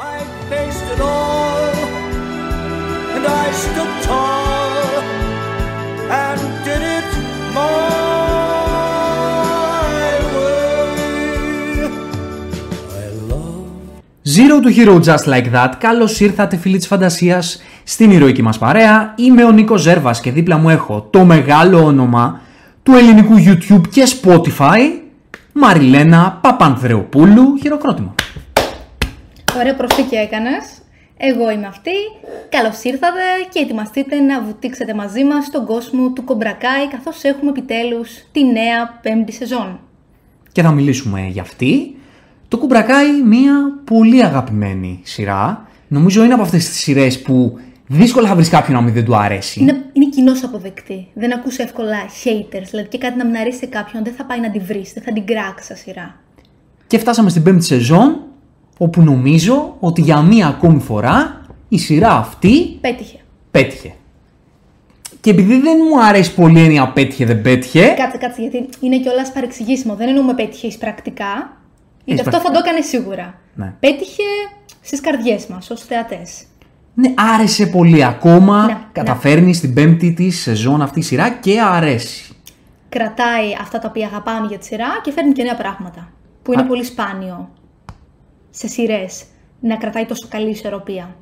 I faced it all, and I stood tall, and did it my way. I love. Zero to Hero Just Like That. Καλώς ήρθατε, φίλοι της φαντασίας, στην ηρωική μας παρέα. Είμαι ο Νίκος Ζέρβας και δίπλα μου έχω το μεγάλο όνομα του ελληνικού YouTube και Spotify, Μαριλένα Παπανδρεοπούλου. Χειροκρότημα. Ωραία προσθήκη έκανες. Εγώ είμαι αυτή. Καλώς ήρθατε και ετοιμαστείτε να βουτήξετε μαζί μας στον κόσμο του Κομπρακάι καθώς έχουμε επιτέλους τη νέα πέμπτη σεζόν. Και θα μιλήσουμε για αυτή. Το Κουμπρακάι, μια πολύ αγαπημένη σειρά. Νομίζω είναι από αυτές τις σειρές που δύσκολα θα βρεις κάποιον να μην δεν του αρέσει. Είναι, είναι κοινώ αποδεκτή. Δεν ακούς εύκολα haters. Δηλαδή και κάτι να μην αρέσει σε κάποιον δεν θα πάει να την βρεις, δεν θα την κράξει σαν σειρά. Και φτάσαμε στην πέμπτη σεζόν, όπου νομίζω ότι για μία ακόμη φορά η σειρά αυτή Πέτυχε. πέτυχε. Και επειδή δεν μου αρέσει πολύ η έννοια πέτυχε δεν πέτυχε, Κάτσε, κάτσε, γιατί είναι κιόλας παρεξηγήσιμο. Δεν εννοούμε πέτυχε εις πρακτικά. Γιατί Εις αυτό θα το πρακτικά. έκανε σίγουρα. Ναι. Πέτυχε στις καρδιές μας ως θεατές. ναι, άρεσε πολύ ακόμα. Ναι, καταφέρνει στην πέμπτη της σεζόν αυτή η σειρά και αρέσει. Κρατάει αυτά τα οποία αγαπάμε για τη σειρά και φέρνει και νέα πράγματα. Που είναι Α. πολύ σπάνιο σε σειρές να κρατάει τόσο καλή ισορροπία.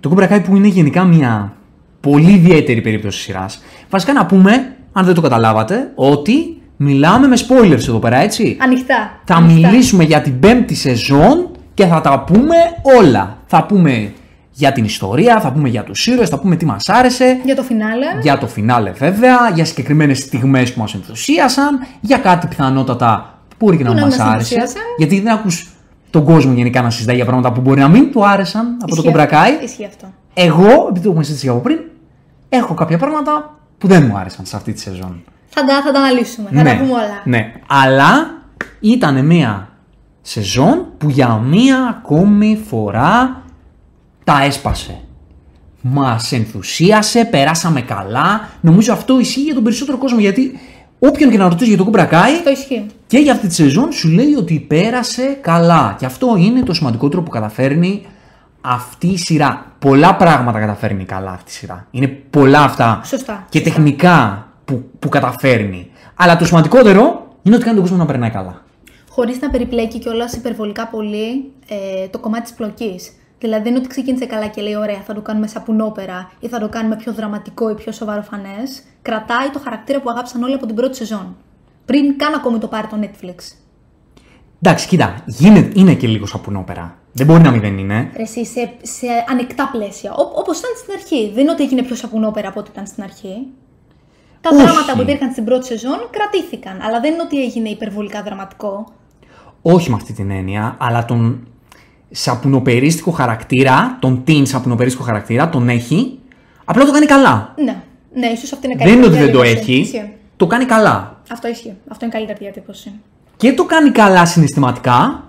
Το Cobra Kai που είναι γενικά μια πολύ ιδιαίτερη περίπτωση σειράς. Βασικά να πούμε, αν δεν το καταλάβατε, ότι μιλάμε με spoilers εδώ πέρα, έτσι. Ανοιχτά. Θα ανοιχτά. μιλήσουμε για την πέμπτη σεζόν και θα τα πούμε όλα. Θα πούμε για την ιστορία, θα πούμε για τους ήρωες, θα πούμε τι μας άρεσε, Για το φινάλε. για το φινάλε βέβαια, για συγκεκριμένες στιγμές που μας ενθουσίασαν, για κάτι πιθανότατα που μπορεί και να Που να μας μας άρεσε. ενθουσίασαν. Γιατί δεν ακούς τον κόσμο γενικά να συζητάει για πράγματα που μπορεί να μην του άρεσαν από το Ισχύει αυτό. κομπρακάι. Ισχύει αυτό. Εγώ, επειδή το έχουμε συζητήσει από πριν, έχω κάποια πράγματα που δεν μου άρεσαν σε αυτή τη σεζόν. Θα τα, θα τα αναλύσουμε. Θα τα πούμε όλα. Ναι, αλλά ήταν μια σεζόν που για μία ακόμη φορά τα έσπασε. Μας ενθουσίασε, περάσαμε καλά. Νομίζω αυτό ισχύει για τον περισσότερο κόσμο γιατί όποιον και να ρωτήσει για το κουμπρακάι Αυτό ισχύει. και για αυτή τη σεζόν σου λέει ότι πέρασε καλά. Και αυτό είναι το σημαντικότερο που καταφέρνει αυτή η σειρά. Πολλά πράγματα καταφέρνει καλά αυτή η σειρά. Είναι πολλά αυτά Σωστά, και σωστά. τεχνικά που, που καταφέρνει. Αλλά το σημαντικότερο είναι ότι κάνει τον κόσμο να περνάει καλά. Χωρίς να περιπλέκει κιόλας υπερβολικά πολύ ε, το κομμάτι της πλοκής. Δηλαδή δεν είναι ότι ξεκίνησε καλά και λέει: Ωραία, θα το κάνουμε σαπουνόπερα ή θα το κάνουμε πιο δραματικό ή πιο σοβαρό φανές. Κρατάει το χαρακτήρα που αγάπησαν όλοι από την πρώτη σεζόν. Πριν καν ακόμη το πάρει το Netflix. Εντάξει, κοίτα, γίνεται, είναι και λίγο σαπουνόπερα. Δεν μπορεί να μην δεν είναι. Ρε, Εσύ σε, σε ανοιχτά πλαίσια. Όπως ήταν στην αρχή. Δεν είναι ότι έγινε πιο σαπουνόπερα από ό,τι ήταν στην αρχή. Τα Όχι. δράματα που υπήρχαν στην πρώτη σεζόν κρατήθηκαν. Αλλά δεν είναι ότι έγινε υπερβολικά δραματικό. Όχι με αυτή την έννοια, αλλά τον σαπουνοπερίστικο χαρακτήρα, τον teen σαπουνοπερίστικο χαρακτήρα, τον έχει. Απλά το κάνει καλά. Ναι, ναι, ίσως αυτή είναι Δεν είναι καλύτερη ότι δεν το διατύπωση. έχει. Ισχύει. Το κάνει καλά. Αυτό ισχύει. Αυτό είναι καλύτερη διατύπωση. Και το κάνει καλά συναισθηματικά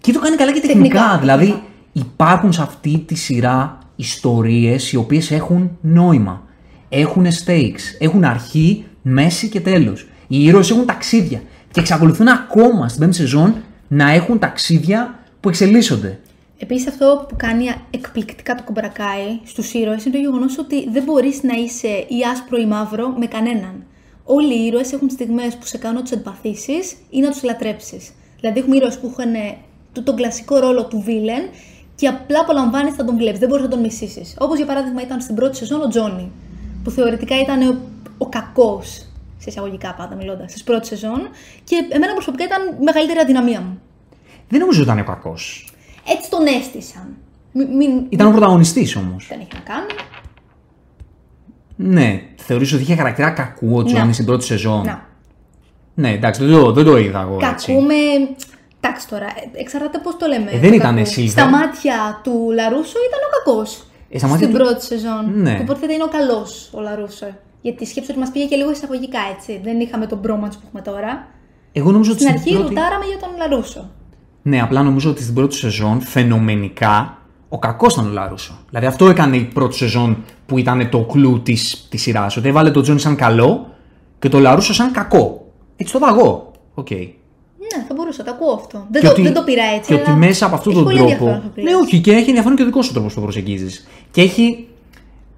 και το κάνει καλά και τεχνικά. Τεχνικά, δηλαδή τεχνικά. υπάρχουν σε αυτή τη σειρά ιστορίες οι οποίες έχουν νόημα. Έχουν stakes. Έχουν αρχή, μέση και τέλος. Οι ήρωες έχουν ταξίδια. Και εξακολουθούν ακόμα στην πέμπτη σεζόν να έχουν ταξίδια που εξελίσσονται. Επίσης, αυτό που κάνει εκπληκτικά το κομπρακάι στους ήρωες είναι το γεγονός ότι δεν μπορείς να είσαι ή άσπρο ή μαύρο με κανέναν. Όλοι οι ήρωες έχουν στιγμές που σε κάνουν να τους εμπαθήσεις ή να τους λατρέψεις. Δηλαδή, έχουμε ήρωες που έχουν ε, το- τον κλασικό ρόλο του βίλεν και απλά απολαμβάνεις να τον βλέπεις. Δεν μπορείς να τον μισήσεις. Όπως για παράδειγμα ήταν στην πρώτη σεζόν ο Τζόνι, που θεωρητικά ήταν ο, ο κακός, σε εισαγωγικά πάντα μιλώντας, της πρώτης σεζόν και εμένα προσωπικά ήταν η μεγαλύτερη αδυναμία μου. Δεν νομίζω ότι ήταν ο κακός. Έτσι τον έστησαν. Μην, μην, Ήταν ο πρωταγωνιστής όμως. δεν έχει να κάνει. Ναι, θεωρείς ότι είχε χαρακτήρα κακού ο Τζόνι Ναι. στην πρώτη σεζόν. Να. Ναι, εντάξει, δεν το, δεν το είδα εγώ έτσι. Κακούμε. Εντάξει τώρα, ε, εξαρτάται πώς το λέμε. Ε, δεν το ήταν κακού. Silver. Στα μάτια του Λαρούσο ήταν ο κακός. Ε, στα μάτια Στην του- πρώτη σεζόν. Ναι. Οπότε δεν είναι ο καλός ο Λαρούσο. Γιατί σκέψου ότι μας πήγε και λίγο εισαγωγικά έτσι. Δεν είχαμε τον bromance που έχουμε τώρα. Εγώ νομίζω ότι Στην στην αρχή πρώτη... ρουτάραμε για τον Λαρούσο. Ναι, απλά νομίζω ότι στην πρώτη σεζόν φαινομενικά ο κακός ήταν ο Λαρούσο. Δηλαδή αυτό έκανε η πρώτη σεζόν που ήταν το κλου της της σειράς. Ότι έβαλε τον Τζόνι σαν καλό και το Λαρούσο σαν κακό. Έτσι το είδα εγώ. Οκ. ναι, θα μπορούσα, το ακούω αυτό. Δεν, Και το, ότι- δεν το πήρα έτσι. Και ότι αλλά μέσα από αυτόν έχει τον πολύ ενδιαφέρον τρόπο. αυτό που πήρες. Ναι, όχι, και έχει ενδιαφέρον και ο δικός σου τρόπος που το προσεγγίζεις. Και έχει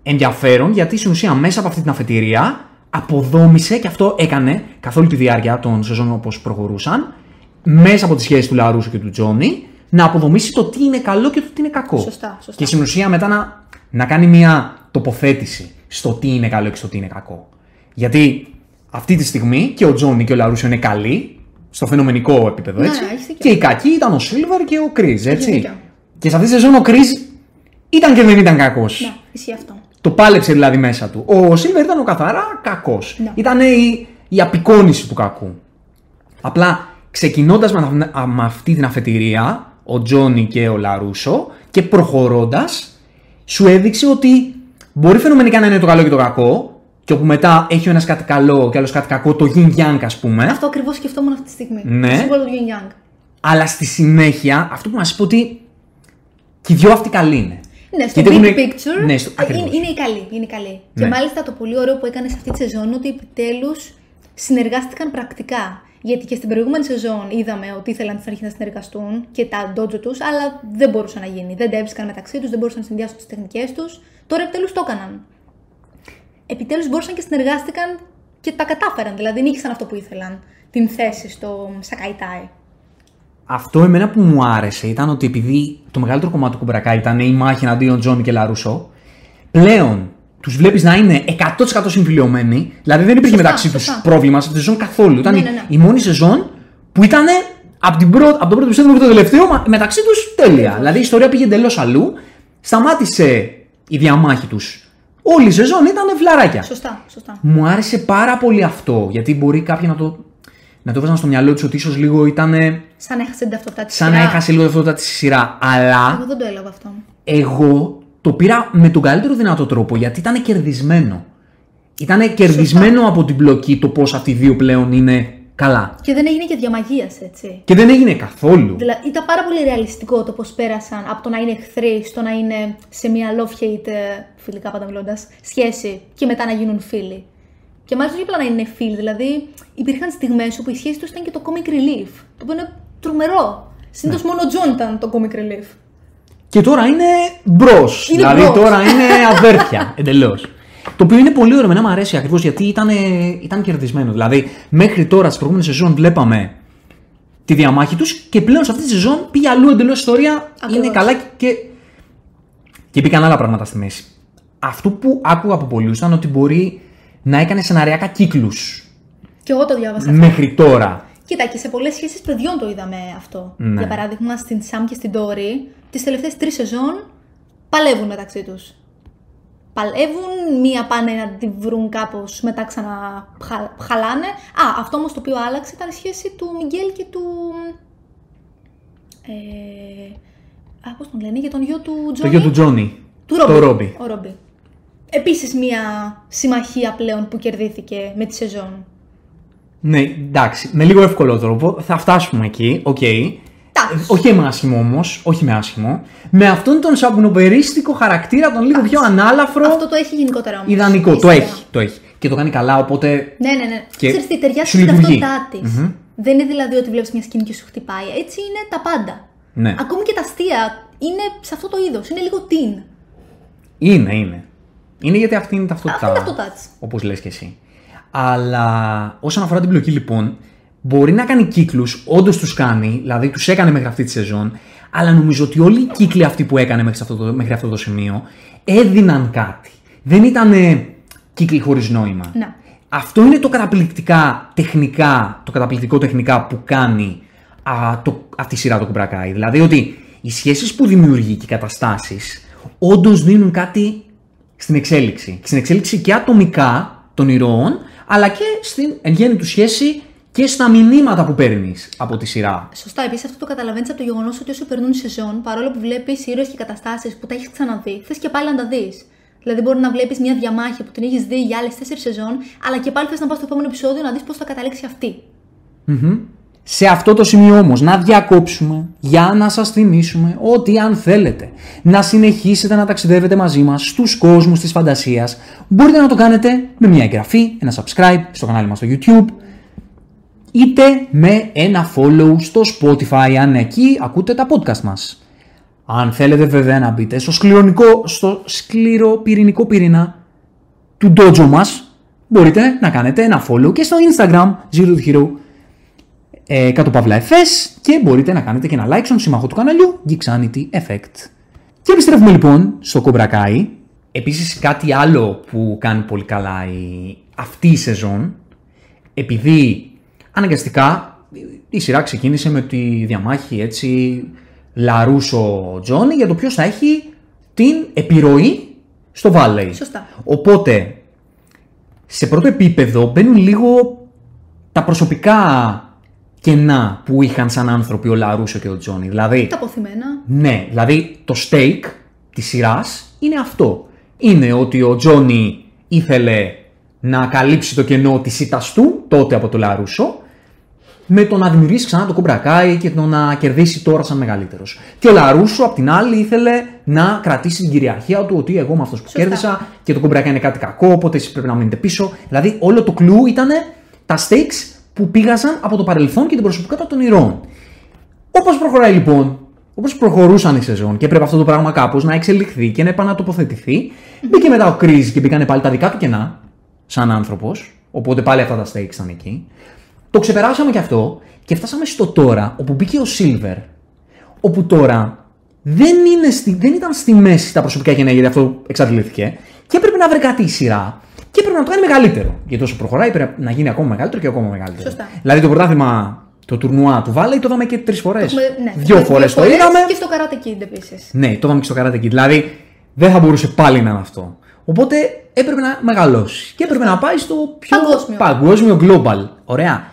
ενδιαφέρον γιατί στην ουσία μέσα από αυτή την αφετηρία αποδόμησε και αυτό έκανε καθ' όλη τη διάρκεια των σεζόν όπως προχωρούσαν, μέσα από τη σχέση του Λαρούσου και του Τζόνι, να αποδομήσει το τι είναι καλό και το τι είναι κακό. Σωστά, σωστά. Και στην ουσία μετά να, να κάνει μια τοποθέτηση στο τι είναι καλό και στο τι είναι κακό. Γιατί αυτή τη στιγμή και ο Τζόνι και ο Λαρούσιο είναι καλοί, στο φαινομενικό επίπεδο Ναι, έτσι. ναι, έχεις δίκιο. και οι κακοί ήταν ο Σίλβερ και ο Κρίζ, έτσι. δίκιο. Και σε αυτή τη σεζόν ο Κρίζ ήταν και δεν ήταν κακός. Ναι, ισχύει αυτό. Το πάλεψε δηλαδή μέσα του. Ο Σίλβερ ήταν ο καθαρά κακός. Ναι. Ήταν η, η απεικόνηση του κακού. Απλά ξεκινώντας με, αυ- με αυτή την αφετηρία, ο Τζόνι και ο Λαρούσο, και προχωρώντας, σου έδειξε ότι μπορεί φαινομενικά να είναι το καλό και το κακό, και όπου μετά έχει ο ένας κάτι καλό και άλλος κάτι κακό, το yin yang, ας πούμε. Αυτό ακριβώς σκεφτόμουν αυτή τη στιγμή. Ναι. Το σύμβολο του Yin Yang. Αλλά στη συνέχεια, αυτό που μας είπε ότι και οι δυο αυτοί καλοί είναι. Ναι, στο Γιατί big έχουν- picture Ναι, στο... ε, ακριβώς. είναι, είναι η καλή. Είναι η καλή. Ναι. Και μάλιστα το πολύ ωραίο που έκανε σε αυτή τη σεζόν είναι ότι επιτέλους συνεργάστηκαν πρακτικά. Γιατί και στην προηγούμενη σεζόν είδαμε ότι ήθελαν στην αρχή να συνεργαστούν και τα ντότζο τους, αλλά δεν μπορούσε να γίνει. Δεν τα έβρισκαν μεταξύ τους, δεν μπορούσαν να συνδυάσουν τις τεχνικές τους. Τώρα επιτέλους το έκαναν. Επιτέλους μπορούσαν και συνεργάστηκαν και τα κατάφεραν. Δηλαδή νίκησαν αυτό που ήθελαν. Την θέση στο Σακαϊτάι. Αυτό εμένα που μου άρεσε ήταν ότι επειδή το μεγαλύτερο κομμάτι του κουμπρακά ήταν η μάχη εναντίον Τζόνι και Λαρούσο, πλέον τους βλέπεις να είναι 100% συμφιλειωμένοι. Δηλαδή δεν υπήρχε Σωστά, μεταξύ τους σωστά. πρόβλημα σε αυτή τη σεζόν καθόλου. Ήταν Ναι, η- ναι, ναι. η μόνη σεζόν που ήταν από, την πρώτη, από το πρώτο επεισόδιο μέχρι το τελευταίο μα- μεταξύ τους τέλεια. Δηλαδή η ιστορία πήγε εντελώς αλλού. Σταμάτησε η διαμάχη τους. Όλη η σεζόν ήταν βλαράκια. Σωστά, σωστά. Μου άρεσε πάρα πολύ αυτό γιατί μπορεί κάποιοι να το, να το βάζαν στο μυαλό τους ότι ίσως λίγο ήταν Σαν έχασε την ταυτότητά της. σαν να έχασε λίγο αυτό της σειρά. Αλλά Εγώ δεν το έλαβα αυτό. εγώ το πήρα με τον καλύτερο δυνατό τρόπο γιατί ήταν κερδισμένο. Ήταν κερδισμένο από την πλοκή το πώς αυτοί οι δύο πλέον είναι καλά. Και δεν έγινε και διαμαγεία, έτσι. Και δεν έγινε καθόλου. Δηλαδή ήταν πάρα πολύ ρεαλιστικό το πώς πέρασαν από το να είναι εχθροί στο να είναι σε μια love-hate, ε, φιλικά πάντα μιλώντα, σχέση και μετά να γίνουν φίλοι. Και μάλιστα όχι απλά να είναι φίλοι, δηλαδή υπήρχαν στιγμές όπου η σχέση τους ήταν και το comic relief. Το οποίο είναι τρομερό. Συνήθως Ναι. μόνο ο Τζόνι ήταν το comic relief. Και τώρα είναι bros. Είναι Δηλαδή bros. τώρα είναι αδέρφια εντελώς. Το οποίο είναι πολύ ωραίο, εμένα μου αρέσει ακριβώς γιατί ήταν, ήταν κερδισμένο. Δηλαδή, μέχρι τώρα στις προηγούμενες σεζόν βλέπαμε τη διαμάχη τους και πλέον σε αυτή τη σεζόν πήγε αλλού εντελώς ιστορία. Ακριβώς. Είναι καλά και. και μπήκαν άλλα πράγματα στη μέση. Αυτό που άκουγα από πολλούς ήταν ότι μπορεί να έκανε σεναριακά κύκλους Και εγώ το διάβασα αυτό. μέχρι τώρα. Κοίτα, και σε πολλές σχέσεις παιδιών το είδαμε αυτό. Ναι. Για παράδειγμα, στην Σαμ και στην Τόρι, τις τελευταίες τρεις σεζόν παλεύουν μεταξύ τους. Παλεύουν, μία πάνε να τη βρουν κάπως, μετά ξαναχαλάνε. Α, αυτό όμως το οποίο άλλαξε ήταν η σχέση του Μιγγέλ και του. Ε, α, πώς τον λένε, για τον γιο του Το Τζόνι. γιο του Τζόνι. Του Το Ρόμπι. Ο Ρόμπι. Επίσης μία συμμαχία πλέον που κερδίθηκε με τη σεζόν. Ναι, εντάξει. Με λίγο εύκολο τρόπο θα φτάσουμε εκεί. Οκ. Εντάξει. Όχι με άσχημο όμως, όχι με άσχημο. Με αυτόν τον σαπουνοπερίστικο χαρακτήρα, τον λίγο πιο ανάλαφρο. Αυτό το έχει γενικότερα όμως. Ιδανικό. η Το σειρά. έχει, το έχει. Και το κάνει καλά, οπότε. Ναι, ναι, ναι. Και Ξέρεις τι, ταιριάζει σου στην λειτουργεί. ταυτότητά της. Δεν είναι δηλαδή ότι βλέπεις μια σκηνή και σου χτυπάει. Έτσι είναι τα πάντα. Ναι. Ακόμη και τα αστεία είναι σε αυτό το είδος. Είναι λίγο teen. Είναι, είναι. Είναι γιατί αυτή είναι η ταυτότητά. Αυτή είναι η ταυτότητά της. Όπως λες και εσύ. Αλλά όσον αφορά την πλοκή, λοιπόν, μπορεί να κάνει κύκλους, όντως τους κάνει, δηλαδή τους έκανε μέχρι αυτή τη σεζόν, αλλά νομίζω ότι όλοι οι κύκλοι αυτοί που έκανε μέχρι αυτό το, μέχρι αυτό το σημείο έδιναν κάτι. Δεν ήταν κύκλοι χωρίς νόημα. Να. Αυτό είναι το καταπληκτικά τεχνικά, το καταπληκτικό τεχνικά που κάνει α, το, αυτή η σειρά το κουμπρακάι. Δηλαδή ότι οι σχέσεις που δημιουργεί και οι καταστάσεις όντως δίνουν κάτι στην εξέλιξη. Και Στην εξέλιξη και ατομικά των ηρώων, αλλά και στην εν γέννη του σχέση και στα μηνύματα που παίρνεις από τη σειρά. Σωστά, επίσης αυτό το καταλαβαίνεις από το γεγονός ότι όσο περνούν οι σεζόν, παρόλο που βλέπεις ήρωες και καταστάσεις που τα έχεις ξαναδεί, θες και πάλι να τα δεις. Δηλαδή, μπορεί να βλέπεις μια διαμάχη που την έχεις δει για άλλες τέσσερις σεζόν, αλλά και πάλι θες να πας στο επόμενο επεισόδιο να δεις πώς θα καταλήξει αυτή. Σε αυτό το σημείο όμως να διακόψουμε για να σας θυμίσουμε ότι αν θέλετε να συνεχίσετε να ταξιδεύετε μαζί μας στους κόσμους της φαντασίας μπορείτε να το κάνετε με μια εγγραφή, ένα subscribe στο κανάλι μας στο YouTube είτε με ένα follow στο Spotify αν εκεί ακούτε τα podcast μας. Αν θέλετε βέβαια να μπείτε στο, σκληρονικό, στο σκληροπυρηνικό πυρήνα του dojo μας, μπορείτε να κάνετε ένα follow και στο Instagram Zero to Hero ε, κάτω παύλα FS και μπορείτε να κάνετε και ένα like στον σύμμαχο του καναλιού Geeksanity Effect. Και επιστρέφουμε λοιπόν στο Cobra Kai. Επίσης κάτι άλλο που κάνει πολύ καλά η, αυτή η σεζόν, επειδή αναγκαστικά η σειρά ξεκίνησε με τη διαμάχη έτσι Λαρούσο Τζόνι για το ποιος θα έχει την επιρροή στο Valley. Σωστά. Οπότε, σε πρώτο επίπεδο μπαίνουν λίγο τα προσωπικά κενά που είχαν σαν άνθρωποι ο Λαρούσο και ο Τζόνι. Δηλαδή, Τα αποθυμένα. ναι, δηλαδή το stake της σειράς είναι αυτό. Είναι ότι ο Τζόνι ήθελε να καλύψει το κενό της ήττας του, τότε από το Λαρούσο, με το να δημιουργήσει ξανά το κουμπρακάι και το να κερδίσει τώρα σαν μεγαλύτερος. Και ο Λαρούσο, απ' την άλλη, ήθελε να κρατήσει την κυριαρχία του ότι εγώ είμαι αυτός που Σωστά. κέρδισα και το κουμπρακάι είναι κάτι κακό, οπότε εσείς πρέπει να μείνετε πίσω. Δηλαδή, όλο το κλου ήταν τα stakes που πήγαζαν από το παρελθόν και την προσωπικότητα των ηρώων. Όπως προχωράει λοιπόν, όπως προχωρούσαν οι σεζόν και έπρεπε αυτό το πράγμα κάπως να εξελιχθεί και να επανατοποθετηθεί, μπήκε μετά ο Κρίζ και μπήκανε πάλι τα δικά του κενά, σαν άνθρωπος. Οπότε πάλι αυτά τα stakes ήταν εκεί. Το ξεπεράσαμε και αυτό και φτάσαμε στο τώρα, όπου μπήκε ο Silver. Όπου τώρα δεν, είναι στη, δεν ήταν στη μέση τα προσωπικά κενά γιατί αυτό εξαντλήθηκε και έπρεπε να βρει κάτι η σειρά και έπρεπε να το κάνει μεγαλύτερο. Γιατί όσο προχωράει πρέπει να γίνει ακόμα μεγαλύτερο και ακόμα μεγαλύτερο. Σωστά. Δηλαδή το πρωτάθλημα, το τουρνουά του Βάλεϊ το είδαμε και τρεις φορές. Έχουμε- ναι, Δύο έχουμε φορές το φορές είδαμε. Και στο Karate Kid επίσης. Ναι, το είδαμε και στο Karate Kid. Δηλαδή δεν θα μπορούσε πάλι να είναι αυτό. Οπότε έπρεπε να μεγαλώσει και έπρεπε να πάει στο πιο Παγκόσμιο. παγκόσμιο global. Ωραία.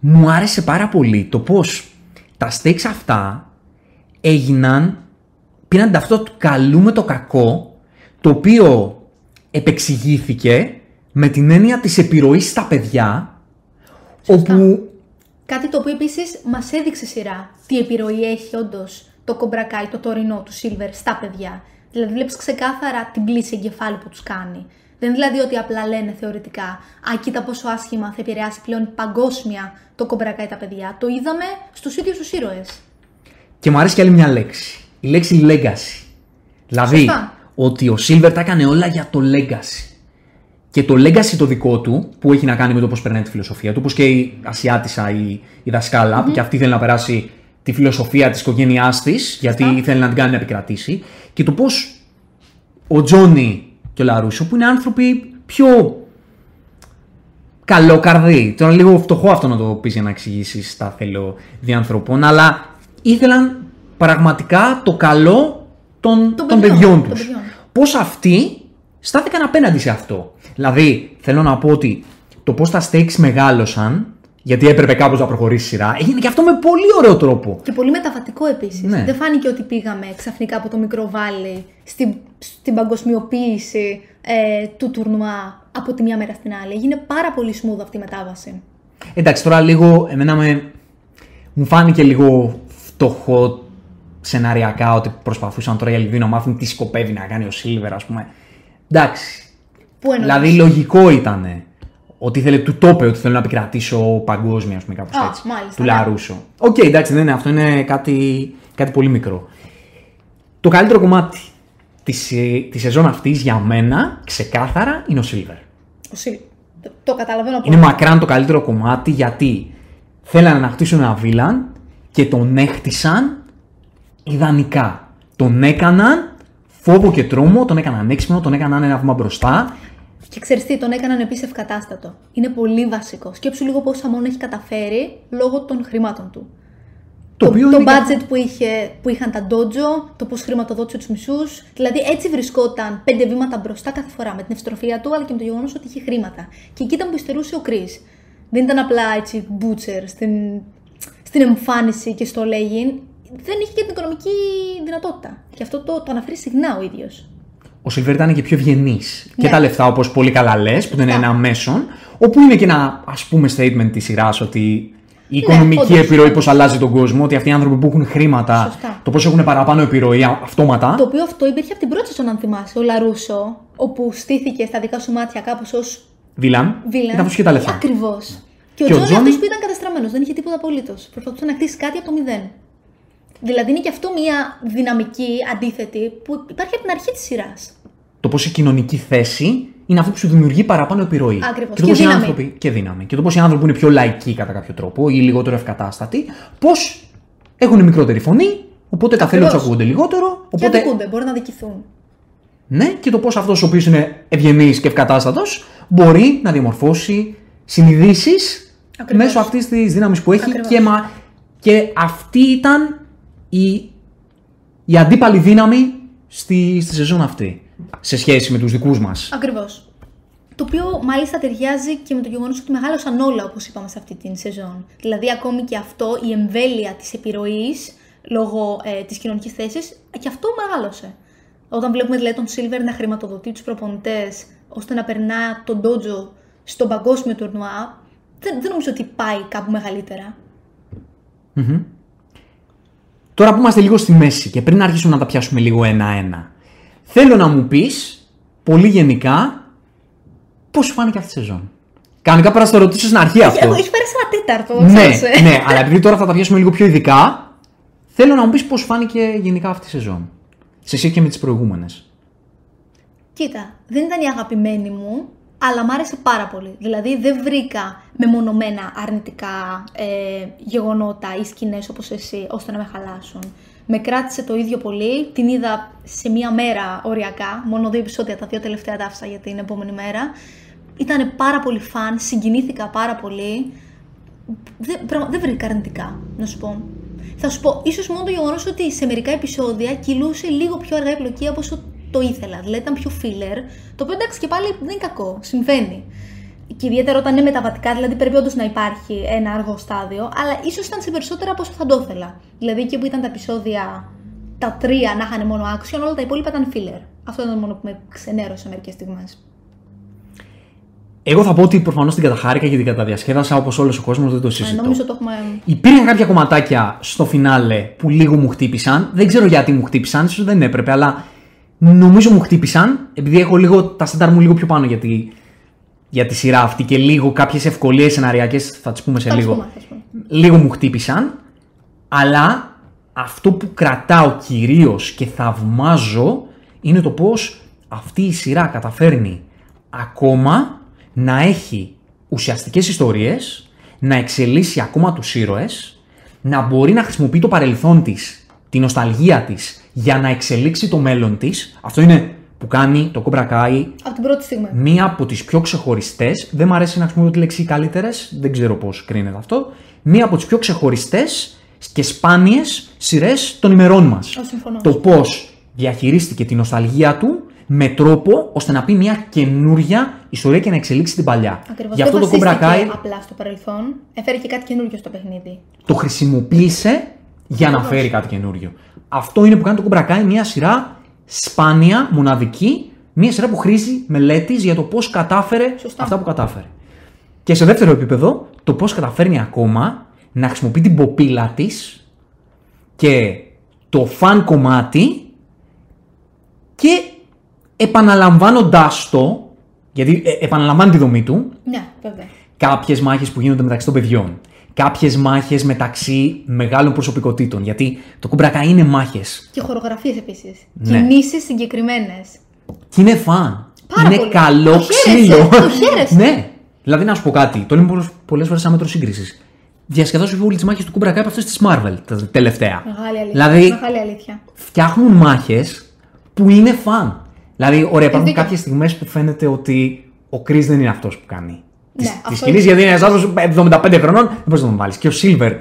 Μου άρεσε πάρα πολύ το πώς τα stakes αυτά έγιναν, πήραν την ταυτότητα του καλού με το κακό, το οποίο επεξηγήθηκε με την έννοια της επιρροής στα παιδιά, όπου Κάτι το οποίο επίσης μας έδειξε σειρά τι επιρροή έχει όντως το κομπρακάι, το τωρινό του Silver στα παιδιά. Δηλαδή, βλέπεις ξεκάθαρα την πλήση εγκεφάλου που τους κάνει. Δεν είναι δηλαδή ότι απλά λένε θεωρητικά Α, κοίτα πόσο άσχημα θα επηρεάσει πλέον παγκόσμια το κομπρακάι τα παιδιά. Το είδαμε στους ίδιους τους ήρωες. Και μου αρέσει και άλλη μια λέξη. Η λέξη legacy. Δηλαδή, Σωστά. Ότι ο Silver τα έκανε όλα για το legacy. Και το legacy το δικό του, που έχει να κάνει με το πώς περνάει τη φιλοσοφία του, όπω και η Ασιάτισα, η, η δασκάλα, που και αυτή θέλει να περάσει τη φιλοσοφία της οικογένειάς της, γιατί Σωστά. θέλει να την κάνει να επικρατήσει. Και το πώς ο Τζόνι και ο Λαρούσο, που είναι άνθρωποι πιο καλόκαρδοι. Τώρα λίγο φτωχό αυτό να το πεις για να εξηγήσεις τα θέλω διανθρωπών, αλλά ήθελαν πραγματικά το καλό των, Των των παιδιών, παιδιών των τους. παιδιών. Πώς αυτοί στάθηκαν απέναντι σε αυτό. Δηλαδή, θέλω να πω ότι το πώς τα stakes μεγάλωσαν, γιατί έπρεπε κάπως να προχωρήσει η σειρά, έγινε και αυτό με πολύ ωραίο τρόπο. Και πολύ μεταβατικό επίσης. Ναι. Δεν φάνηκε ότι πήγαμε ξαφνικά από το μικρό βάλι στην, στην παγκοσμιοποίηση ε, του τουρνουά από τη μια μέρα στην άλλη. Έγινε πάρα πολύ smooth αυτή η μετάβαση. Εντάξει, τώρα λίγο, εμένα με, μου φάνηκε λίγο φτωχό σεναριακά ότι προσπαθούσαν τώρα οι αγαθοί να μάθουν τι σκοπεύει να κάνει ο Σίλβερ, ας πούμε. Εντάξει. Πού εννοείς; Δηλαδή λογικό ήταν ότι ήθελε του το είπε ότι θέλω να επικρατήσω παγκόσμια, ας πούμε, κάπως Α, έτσι. μάλιστα, του ναι. Λαρούσο. Οκ, εντάξει, δεν είναι αυτό, είναι κάτι, κάτι πολύ μικρό. Το καλύτερο κομμάτι της, ε, της σεζόν αυτής για μένα, ξεκάθαρα, είναι ο Σίλβερ. Ο Σι- Το, το καταλαβαίνω Είναι πολύ. μακράν το καλύτερο κομμάτι γιατί θέλανε να χτίσουν ένα βίλαν και τον έχτισαν ιδανικά. Τον έκαναν φόβο και τρόμο, τον έκαναν έξυπνο, τον έκαναν ένα βήμα μπροστά. Και ξέρεις τι, τον έκαναν επίσης ευκατάστατο. Είναι πολύ βασικός. Σκέψου λίγο πόσα μόνο έχει καταφέρει λόγω των χρημάτων του. Το, οποίο το είναι budget που, είχε, που είχαν τα dojo, το πώς χρηματοδότησε τους μισούς. Δηλαδή έτσι βρισκόταν πέντε βήματα μπροστά κάθε φορά με την ευστροφία του, αλλά και με το γεγονός ότι είχε χρήματα. Και εκεί ήταν που υστερούσε ο Κρι. Δεν ήταν απλά έτσι butcher στην, στην εμφάνιση και στο λέγειν. Δεν είχε και την οικονομική δυνατότητα. Και αυτό το, το αναφέρει συχνά ο ίδιος. Ο Σιλβέρ ήταν και πιο ευγενής. Και Ναι. τα λεφτά, όπως πολύ καλά λες, που δεν είναι Σωστά. ένα μέσον, όπου είναι και ένα ας πούμε statement της σειράς ότι η οικονομική όντως. επιρροή πώς αλλάζει τον κόσμο, ότι αυτοί οι άνθρωποι που έχουν χρήματα, Σωστά. το πώς έχουν παραπάνω επιρροή α- αυτόματα. Το οποίο αυτό υπήρχε από την πρώτη σεζόν, αν θυμάσαι, ο Λαρούσο, όπου στήθηκε στα δικά σου μάτια κάπως ως Βίλαν, βίλαν. καθώ και τα λεφτά. Ακριβώς. Και ο Και ο Τζόνι Τζόνι- αυτός που ήταν καταστραμμένος, δεν είχε τίποτα απολύτως. Προσπαθούσε να χτίσει κάτι από το μηδέν. Δηλαδή είναι και αυτό μια δυναμική αντίθετη που υπάρχει από την αρχή της σειράς. Το πώς η κοινωνική θέση είναι αυτό που σου δημιουργεί παραπάνω επιρροή. Ακριβώς. Και το Και πώς οι δύναμη. άνθρωποι. και δύναμη. Και το πώς οι άνθρωποι που είναι πιο λαϊκοί κατά κάποιο τρόπο ή λιγότερο ευκατάστατοι, πώς έχουν μικρότερη φωνή, οπότε τα θέλω τους Ακριβώς. ακούγονται λιγότερο. Και Οπότε, αδικούνται, μπορεί να δικηθούν. ναι, και το πώς αυτός ο οποίος είναι ευγενής και ευκατάστατος μπορεί να διαμορφώσει συνειδήσεις Ακριβώς. μέσω αυτής της δύναμης που έχει Ακριβώς. και, μα, και αυτή ήταν η, η αντίπαλη δύναμη στη, στη σεζόν αυτή σε σχέση με τους δικούς μας. Ακριβώς. Το οποίο μάλιστα ταιριάζει και με το γεγονός ότι μεγάλωσαν όλα, όπως είπαμε, σε αυτή την σεζόν. Δηλαδή, ακόμη και αυτό, η εμβέλεια της επιρροής λόγω ε, της κοινωνικής θέσης, και αυτό μεγάλωσε. Όταν βλέπουμε δηλαδή τον Σίλβερ να χρηματοδοτεί τους προπονητές ώστε να περνά τον Ντότζο στον παγκόσμιο τουρνουά, δεν, δεν νομίζω ότι πάει κάπου μεγαλύτερα. Τώρα που είμαστε λίγο στη μέση και πριν αρχίσουμε να τα πιάσουμε λίγο ένα-ένα, θέλω να μου πεις πολύ γενικά πώς σου φάνηκε αυτή η σεζόν. Κανονικά πρέπει να στο ρωτήσω στην αρχή αυτό. Έχει πέρασει ένα τέταρτο, ναι, ξέρεις, ε. ναι, αλλά επειδή τώρα θα τα πιάσουμε λίγο πιο ειδικά, θέλω να μου πεις πώς σου φάνηκε γενικά αυτή η σεζόν. Σε σχέση και με τις προηγούμενες. Κοίτα, δεν ήταν η αγαπημένη μου, αλλά μ' άρεσε πάρα πολύ. Δηλαδή δεν βρήκα μεμονωμένα αρνητικά ε, γεγονότα ή σκηνές όπως εσύ, ώστε να με χαλάσουν. Με κράτησε το ίδιο πολύ, την είδα σε μία μέρα οριακά, μόνο δύο επεισόδια, τα δύο τελευταία τα άφησα για την επόμενη μέρα. Ήταν πάρα πολύ φαν, συγκινήθηκα πάρα πολύ. Δεν, πραγμα- δεν βρήκα αρνητικά, να σου πω. Θα σου πω, ίσως μόνο το γεγονός ότι σε μερικά επεισόδια κυλούσε λίγο πιο αργά η πλοκή από όσο το ήθελα. Δηλαδή ήταν πιο filler, το οποίο εντάξει και πάλι δεν είναι κακό, συμβαίνει. Και ιδιαίτερα όταν είναι μεταβατικά, δηλαδή πρέπει όντως να υπάρχει ένα αργό στάδιο, αλλά ίσως ήταν σε περισσότερα από όσο θα το ήθελα. Δηλαδή εκεί που ήταν τα επεισόδια, τα τρία να είχαν μόνο action, όλα τα υπόλοιπα ήταν filler. Αυτό ήταν το μόνο που με ξενέρωσε μερικές στιγμές. Εγώ θα πω ότι προφανώς την καταχάρηκα και την καταδιασκέδασα όπως όλος ο κόσμος, δεν το συζητώ. Ε, νομίζω το έχουμε. Υπήρχαν κάποια κομματάκια στο φινάλε που λίγο μου χτύπησαν. Δεν ξέρω γιατί μου χτύπησαν, ίσως δεν έπρεπε, αλλά νομίζω μου χτύπησαν. Επειδή έχω λίγο τα στάνταρ μου λίγο πιο πάνω για τη, για τη σειρά αυτή και λίγο κάποιες ευκολίες σεναριακές, θα τις πούμε σε Θα τις λίγο. πούμε, θα τις πούμε. Λίγο μου χτύπησαν. Αλλά αυτό που κρατάω κυρίως και θαυμάζω είναι το πώς αυτή η σειρά καταφέρνει ακόμα να έχει ουσιαστικές ιστορίες, να εξελίσσει ακόμα τους ήρωες, να μπορεί να χρησιμοποιεί το παρελθόν της, τη νοσταλγία της, για να εξελίξει το μέλλον της. Αυτό είναι που κάνει το Cobra Kai Από την πρώτη στιγμή. μία από τις πιο ξεχωριστές, δεν μου αρέσει να χρησιμοποιώ τη λέξη καλύτερες, δεν ξέρω πώς κρίνεται αυτό, μία από τις πιο ξεχωριστές και σπάνιες σειρές των ημερών μας. Ω, συμφωνώ. Το πώς διαχειρίστηκε την νοσταλγία του με τρόπο ώστε να πει μια καινούρια ιστορία και να εξελίξει την παλιά. Ακριβώς. Γι' αυτό δεν το Cobra βασίστηκε Kai απλά στο παρελθόν, έφερε και κάτι καινούριο στο παιχνίδι. το χρησιμοποίησε για να Ακριβώς. φέρει κάτι καινούριο. Αυτό είναι που κάνει το Cobra Kai μια σειρά σπάνια, μοναδική, μια σειρά που χρήζει μελέτης για το πώς κατάφερε Σωστά. αυτά που κατάφερε. Και σε δεύτερο επίπεδο, το πώς καταφέρνει ακόμα να χρησιμοποιεί την ποπίλα της και το φαν κομμάτι και επαναλαμβάνοντάς το, γιατί ε, επαναλαμβάνει τη δομή του, Ναι, βέβαια. κάποιες μάχες που γίνονται μεταξύ των παιδιών. Κάποιες μάχες μεταξύ μεγάλων προσωπικότητων. Γιατί το κουμπρακά είναι μάχες. Και χωρογραφίε επίσης. Ναι. Κινήσεις συγκεκριμένες. Και είναι φαν. Πάρα είναι πολύ. καλό Το χαίρεσαι, ξύλο. το χαίρεσαι. ναι. Δηλαδή να σου πω κάτι. Το λέμε πολλές φορές σαν μέτρο σύγκρισης. Διασκεδάσω πιο πολύ τι μάχε του Κουμπρακά από αυτές τη Marvel τα τελευταία. Μεγάλη αλήθεια. Δηλαδή Μεγάλη αλήθεια. φτιάχνουν μάχες που είναι φαν. Δηλαδή, ωραία, υπάρχουν δίκιο. κάποιες στιγμές που φαίνεται ότι ο Κρι δεν είναι αυτός που κάνει. Ναι, Της αυτό σκηνής είναι. γιατί είναι ένας άνθρωπος 75 χρονών, δεν μπορείς να τον βάλεις. Και ο Σίλβερ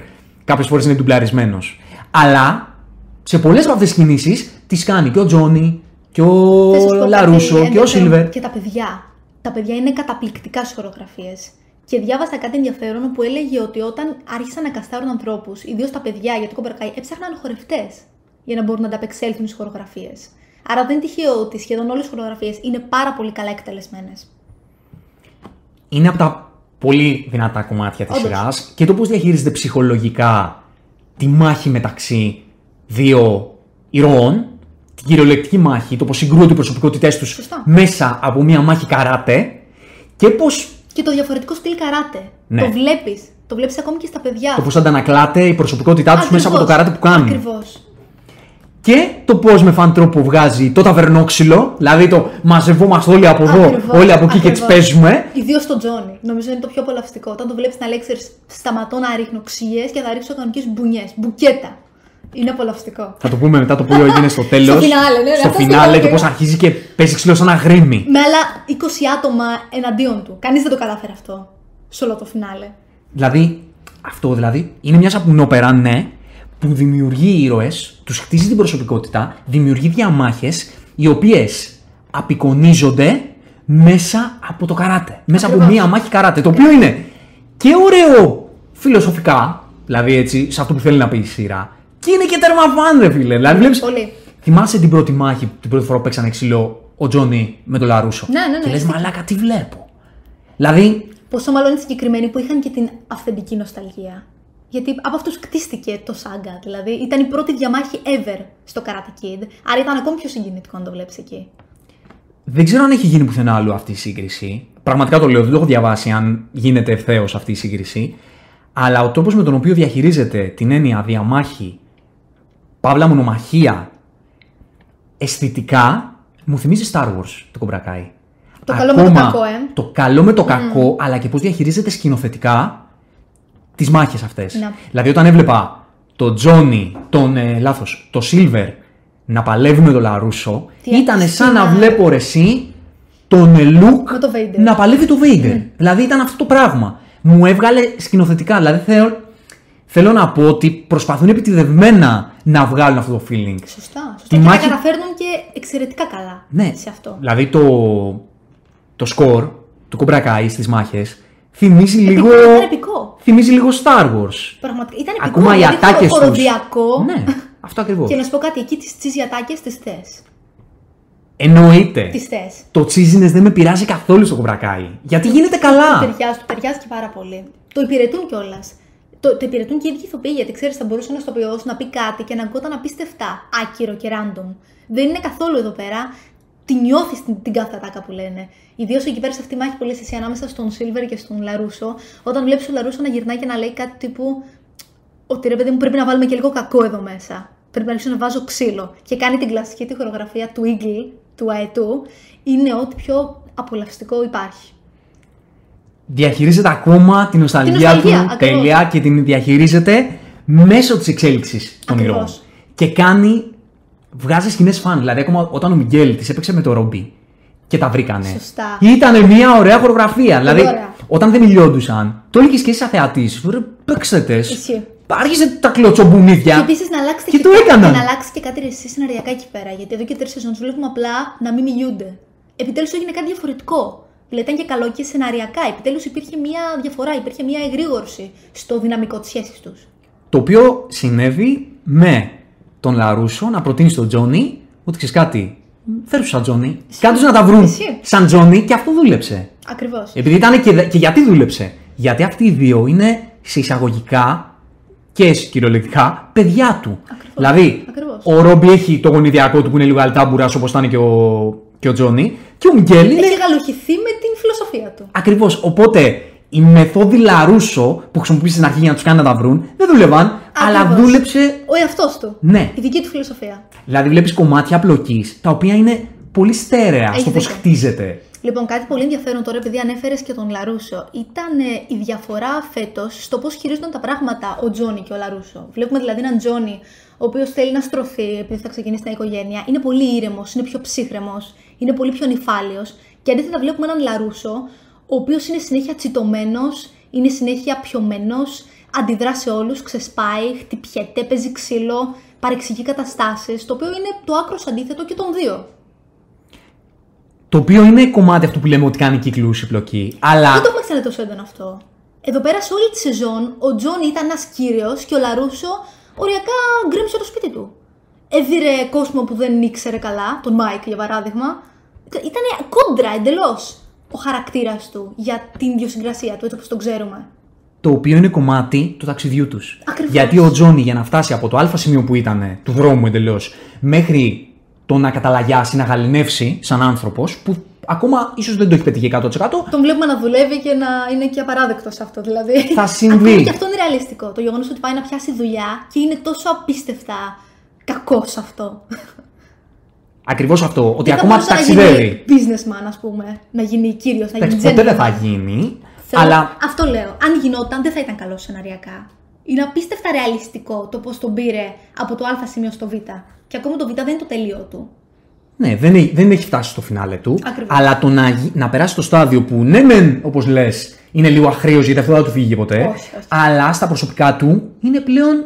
κάποιες φορές είναι ντουμπλαρισμένος. Αλλά σε πολλές από αυτές τις κινήσεις τις κάνει και ο Τζόνι και ο Θες να σου πω κάτι Λαρούσο και ο ενδιαφέρον; Σίλβερ. Και τα παιδιά. Τα παιδιά είναι καταπληκτικά στις χορογραφίες. Και διάβασα κάτι ενδιαφέρον που έλεγε ότι όταν άρχισαν να καστάρουν ανθρώπους, ιδίως τα παιδιά για το κομπρακάι, έψαχναν χορευτές για να μπορούν να ανταπεξέλθουν στις χορογραφίες. Άρα δεν είναι τυχαίο ότι σχεδόν όλες οι χορογραφίες είναι πάρα πολύ καλά εκτελεσμένες. Είναι από τα πολύ δυνατά κομμάτια της Όντως. σειράς και το πώς διαχειρίζεται ψυχολογικά τη μάχη μεταξύ δύο ηρώων, την κυριολεκτική μάχη, το πώς συγκρούονται οι προσωπικότητές τους Σωστά. μέσα από μια μάχη καράτε και πώς Και το διαφορετικό στυλ καράτε. Ναι. Το βλέπεις. Το βλέπεις ακόμη και στα παιδιά. Το πώς αντανακλάται η προσωπικότητά τους μέσα από το καράτε που κάνουν. Ακριβώς. Και το πώς με φαν τρόπο βγάζει το ταβερνόξυλο, δηλαδή το μαζευόμαστε όλοι από εδώ, Ακριβώς, όλοι από εκεί και τις ακριβώς. παίζουμε. Ιδίως στον Τζόνι. Νομίζω είναι το πιο απολαυστικό. Όταν το βλέπεις να λέει, ξέρεις, σταματώ να ρίχνω ξύες και θα ρίξω κανονικές μπουνιές. Μπουκέτα. Είναι απολαυστικό. Θα το πούμε μετά το που έγινε στο τέλος. Στο φινάλε, ναι, Στο αυτό φινάλε στο το πώς αρχίζει και παίζει ξύλο σαν ένα γρήμι. Με άλλα 20 άτομα εναντίον του. Κανείς δεν το κατάφερε αυτό. Σε όλο το φινάλε. Δηλαδή, αυτό δηλαδή είναι μια σαπουνόπερα, ναι, που δημιουργεί ήρωες, τους χτίζει την προσωπικότητα, δημιουργεί διαμάχες, οι οποίες απεικονίζονται μέσα από το καράτε. Μέσα από Ακριβώς. μία μάχη καράτε. Το οποίο είναι και ωραίο φιλοσοφικά, δηλαδή έτσι, σε αυτό που θέλει να πει η σειρά, και είναι και τέρμα φαν, ρε φίλε. Δηλαδή, βλέπεις, Πολύ. θυμάσαι την πρώτη μάχη, την πρώτη φορά που παίξανε ξύλο ο Τζόνι με τον Λαρούσο; Ναι, ναι, ναι, Και λες, αισθήκα. μαλάκα, τι βλέπω. Δηλαδή, Πόσο μάλλον είναι συγκεκριμένοι που είχαν και την αυθεντική νοσταλγία. Γιατί από αυτούς κτίστηκε το σάγκα. Δηλαδή ήταν η πρώτη διαμάχη ever στο Karate Kid. Άρα ήταν ακόμη πιο συγκινητικό να το βλέπεις εκεί. Δεν ξέρω αν έχει γίνει πουθενά άλλο αυτή η σύγκριση. Πραγματικά το λέω, δεν το έχω διαβάσει αν γίνεται ευθέως αυτή η σύγκριση. Αλλά ο τρόπος με τον οποίο διαχειρίζεται την έννοια διαμάχη, παύλα μονομαχία, αισθητικά, μου θυμίζει Star Wars το κομπρακάι. Το καλό με το κακό, ε. Το καλό με το κακό, αλλά και πώς διαχειρίζεται σκηνοθετικά τις μάχες αυτές. Ναι. Δηλαδή, όταν έβλεπα τον Τζόνι, τον ε, λάθος, το Σίλβερ να παλεύει με τον Λαρούσο, Τι ήταν σαν να άξονα. βλέπω ρε εσύ τον ε, Λουκ Με το Vader. να παλεύει το Vader. Δηλαδή ήταν αυτό το πράγμα. Μου έβγαλε σκηνοθετικά. Δηλαδή θέλω, θέλω να πω ότι προσπαθούν επιτιδευμένα να βγάλουν αυτό το feeling. Σωστά. σωστά. Τη και μάχη- τα καταφέρνουν και εξαιρετικά καλά Ναι. σε αυτό. Δηλαδή το, το σκορ του Κομπρακάι στις μάχες θυμίζει λίγο... Ήταν επικό. Θυμίζει λίγο Star Wars. Πραγματικά ήταν επικό. Ακόμα οι δηλαδή, ατάκες τους. χοροδιακό. Ναι, αυτό ακριβώς. Και να σου πω κάτι, εκεί τις τσίζι ατάκες τις θες. Εννοείται. Τις θες. Το cheesiness δεν με πειράζει καθόλου στο Κομπρακάι. Γιατί γίνεται Του καλά. ταιριάζει, του ταιριάζει και πάρα πολύ. Το υπηρετούν κιόλας. Το, το υπηρετούν και οι ίδιοι ηθοποιοί, γιατί ξέρεις, θα μπορούσε ένας ηθοποιός να πει κάτι και να ακούγονταν απίστευτα άκυρο και random. Δεν είναι καθόλου εδώ πέρα. Τη νιώθεις την, την κάθε ατάκα που λένε. Ιδίως εκεί πέρα σε αυτή τη μάχη που λες εσύ ανάμεσα στον Σίλβερ και στον Λαρούσο, όταν βλέπεις τον Λαρούσο να γυρνάει και να λέει κάτι τύπου Ότι ρε παιδί μου πρέπει να βάλουμε και λίγο κακό εδώ μέσα. Πρέπει να αρχίσω να βάζω ξύλο. Και κάνει την κλασική τη χορογραφία του Eagle, του αετού. Είναι ό,τι πιο απολαυστικό υπάρχει. Διαχειρίζεται ακόμα την νοσταλγία, Την νοσταλγία, του ακριβώς. τέλεια και την διαχειρίζεται μέσω της εξέλιξης των Ακριβώς. ηρώων. Και κάνει. Βγάζεις σκηνέ φαν. Δηλαδή, ακόμα όταν ο Μιγγέλ της έπαιξε με το Ρόμπι και τα βρήκανε. Σωστά. Ήταν μια ωραία χορογραφία. Δηλαδή, ωραία. όταν δεν μιλιόντουσαν, το έλεγες και εσύ σαν θεατής. Ρε, παίξτε τες. Ισχύει. Άρχισε τα κλωτσομπουνίδια. Και επίσης να αλλάξετε Και και, το κάτι- έκαναν. και να αλλάξει και κάτι εσύ σεναριακά εκεί πέρα. Γιατί εδώ και τρεις σεζόν του βλέπουμε απλά να μην μιλούνται. Επιτέλους έγινε κάτι διαφορετικό. Δηλαδή ήταν και καλό και σεναριακά. Επιτέλους υπήρχε μια διαφορά, υπήρχε μια εγρήγορση στο δυναμικό της σχέσης τους. Το οποίο συνέβη με τον Λαρούσο να προτείνεις στον Τζόνι ότι ξέρεις κάτι. Φέρου σαν Τζόνι. Κάτω να τα βρουν Ισχύει. σαν Τζόνι και αυτό δούλεψε. Ακριβώς. Επειδή ήταν και, δε- και γιατί δούλεψε. Γιατί αυτοί οι δύο είναι σε εισαγωγικά και σε κυριολεκτικά παιδιά του. Ακριβώς. Δηλαδή, Ακριβώς. ο Ρόμπι έχει το γονιδιακό του που είναι λίγο αλτάμπουρας όπως ήταν και ο, και ο Τζόνι. Και ο Μιγγέλ είναι Έχει γαλουχηθεί με την φιλοσοφία του. Ακριβώς. Οπότε η μεθόδη Λαρούσο που χρησιμοποίησε στην αρχή για να τους κάνει να τα βρουν δεν δούλευαν, αλλά Ακριβώς. δούλεψε. Ο εαυτός του. Ναι. Η δική του φιλοσοφία. Δηλαδή βλέπεις κομμάτια πλοκής τα οποία είναι πολύ στέρεα Έχεις στο πώς δίκιο. χτίζεται. Λοιπόν, κάτι πολύ ενδιαφέρον τώρα, επειδή ανέφερες και τον Λαρούσο, ήταν ε, η διαφορά φέτος στο πώς χειρίζονταν τα πράγματα ο Τζόνι και ο Λαρούσο. Βλέπουμε δηλαδή έναν Τζόνι, ο οποίος θέλει να στρωθεί επειδή θα ξεκινήσει μια οικογένεια. Είναι πολύ ήρεμος, είναι πιο ψύχρεμος, είναι πολύ πιο νυφάλιος. Και αντίθετα βλέπουμε έναν Λαρούσο, ο οποίος είναι συνέχεια τσιτωμένος, είναι συνέχεια πιωμένος, αντιδρά σε όλους, ξεσπάει, χτυπιέται, παίζει ξύλο, παρεξηγεί καταστάσεις, το οποίο είναι το άκρος αντίθετο και των δύο. Το οποίο είναι κομμάτι αυτού που λέμε ότι κάνει κύκλου η πλοκή. Αλλά Δεν το έχουμε ξαναδεί τόσο έντονο αυτό. Εδώ πέρα σε όλη τη σεζόν ο Τζόνι ήταν ένας κύριος και ο Λαρούσο οριακά γκρέμισε το σπίτι του. Έδειρε κόσμο που δεν ήξερε καλά, τον Μάικ για παράδειγμα. Ήταν κόντρα εντελώς ο χαρακτήρας του για την ιδιοσυγκρασία του, έτσι όπως τον ξέρουμε. το οποίο είναι κομμάτι του ταξιδιού τους. Ακριβώς. Γιατί ο Τζόνι για να φτάσει από το α σημείο που ήταν, του δρόμου εντελώς, μέχρι το να καταλαγιάσει, να γαληνεύσει σαν άνθρωπος, που ακόμα ίσως δεν το έχει πετύχει 100%. Τον βλέπουμε να δουλεύει και να είναι και απαράδεκτος αυτό δηλαδή. Θα συμβεί. Ακόμα και αυτό είναι ρεαλιστικό. Το γεγονός ότι πάει να πιάσει δουλειά και είναι τόσο απίστευτα κακός αυτό. Ακριβώς αυτό. Ότι Δεν θα ακόμα μπορούσε να ταξιδεύει. γίνει businessman, ας πούμε. Να γίνει κύριος, να Εντάξει, γίνει ποτέ δεν gentleman. θα γίνει. Θέλω- Αλλά Αυτό λέω. Αν γινόταν, δεν θα ήταν καλό σεναριακά. Είναι απίστευτα ρεαλιστικό το πώς τον πήρε από το Α σημείο στο Β. Και ακόμη το Β δεν είναι το τελείο του. ναι, δεν, έχει- δεν έχει φτάσει στο φινάλε του. Ακριβώς. Αλλά το να, γι- να περάσει το στάδιο που ναι, μεν, όπως λες, είναι λίγο αχρίω γιατί αυτό δεν θα του φύγει ποτέ. Όχι, όχι. Αλλά στα προσωπικά του είναι πλέον.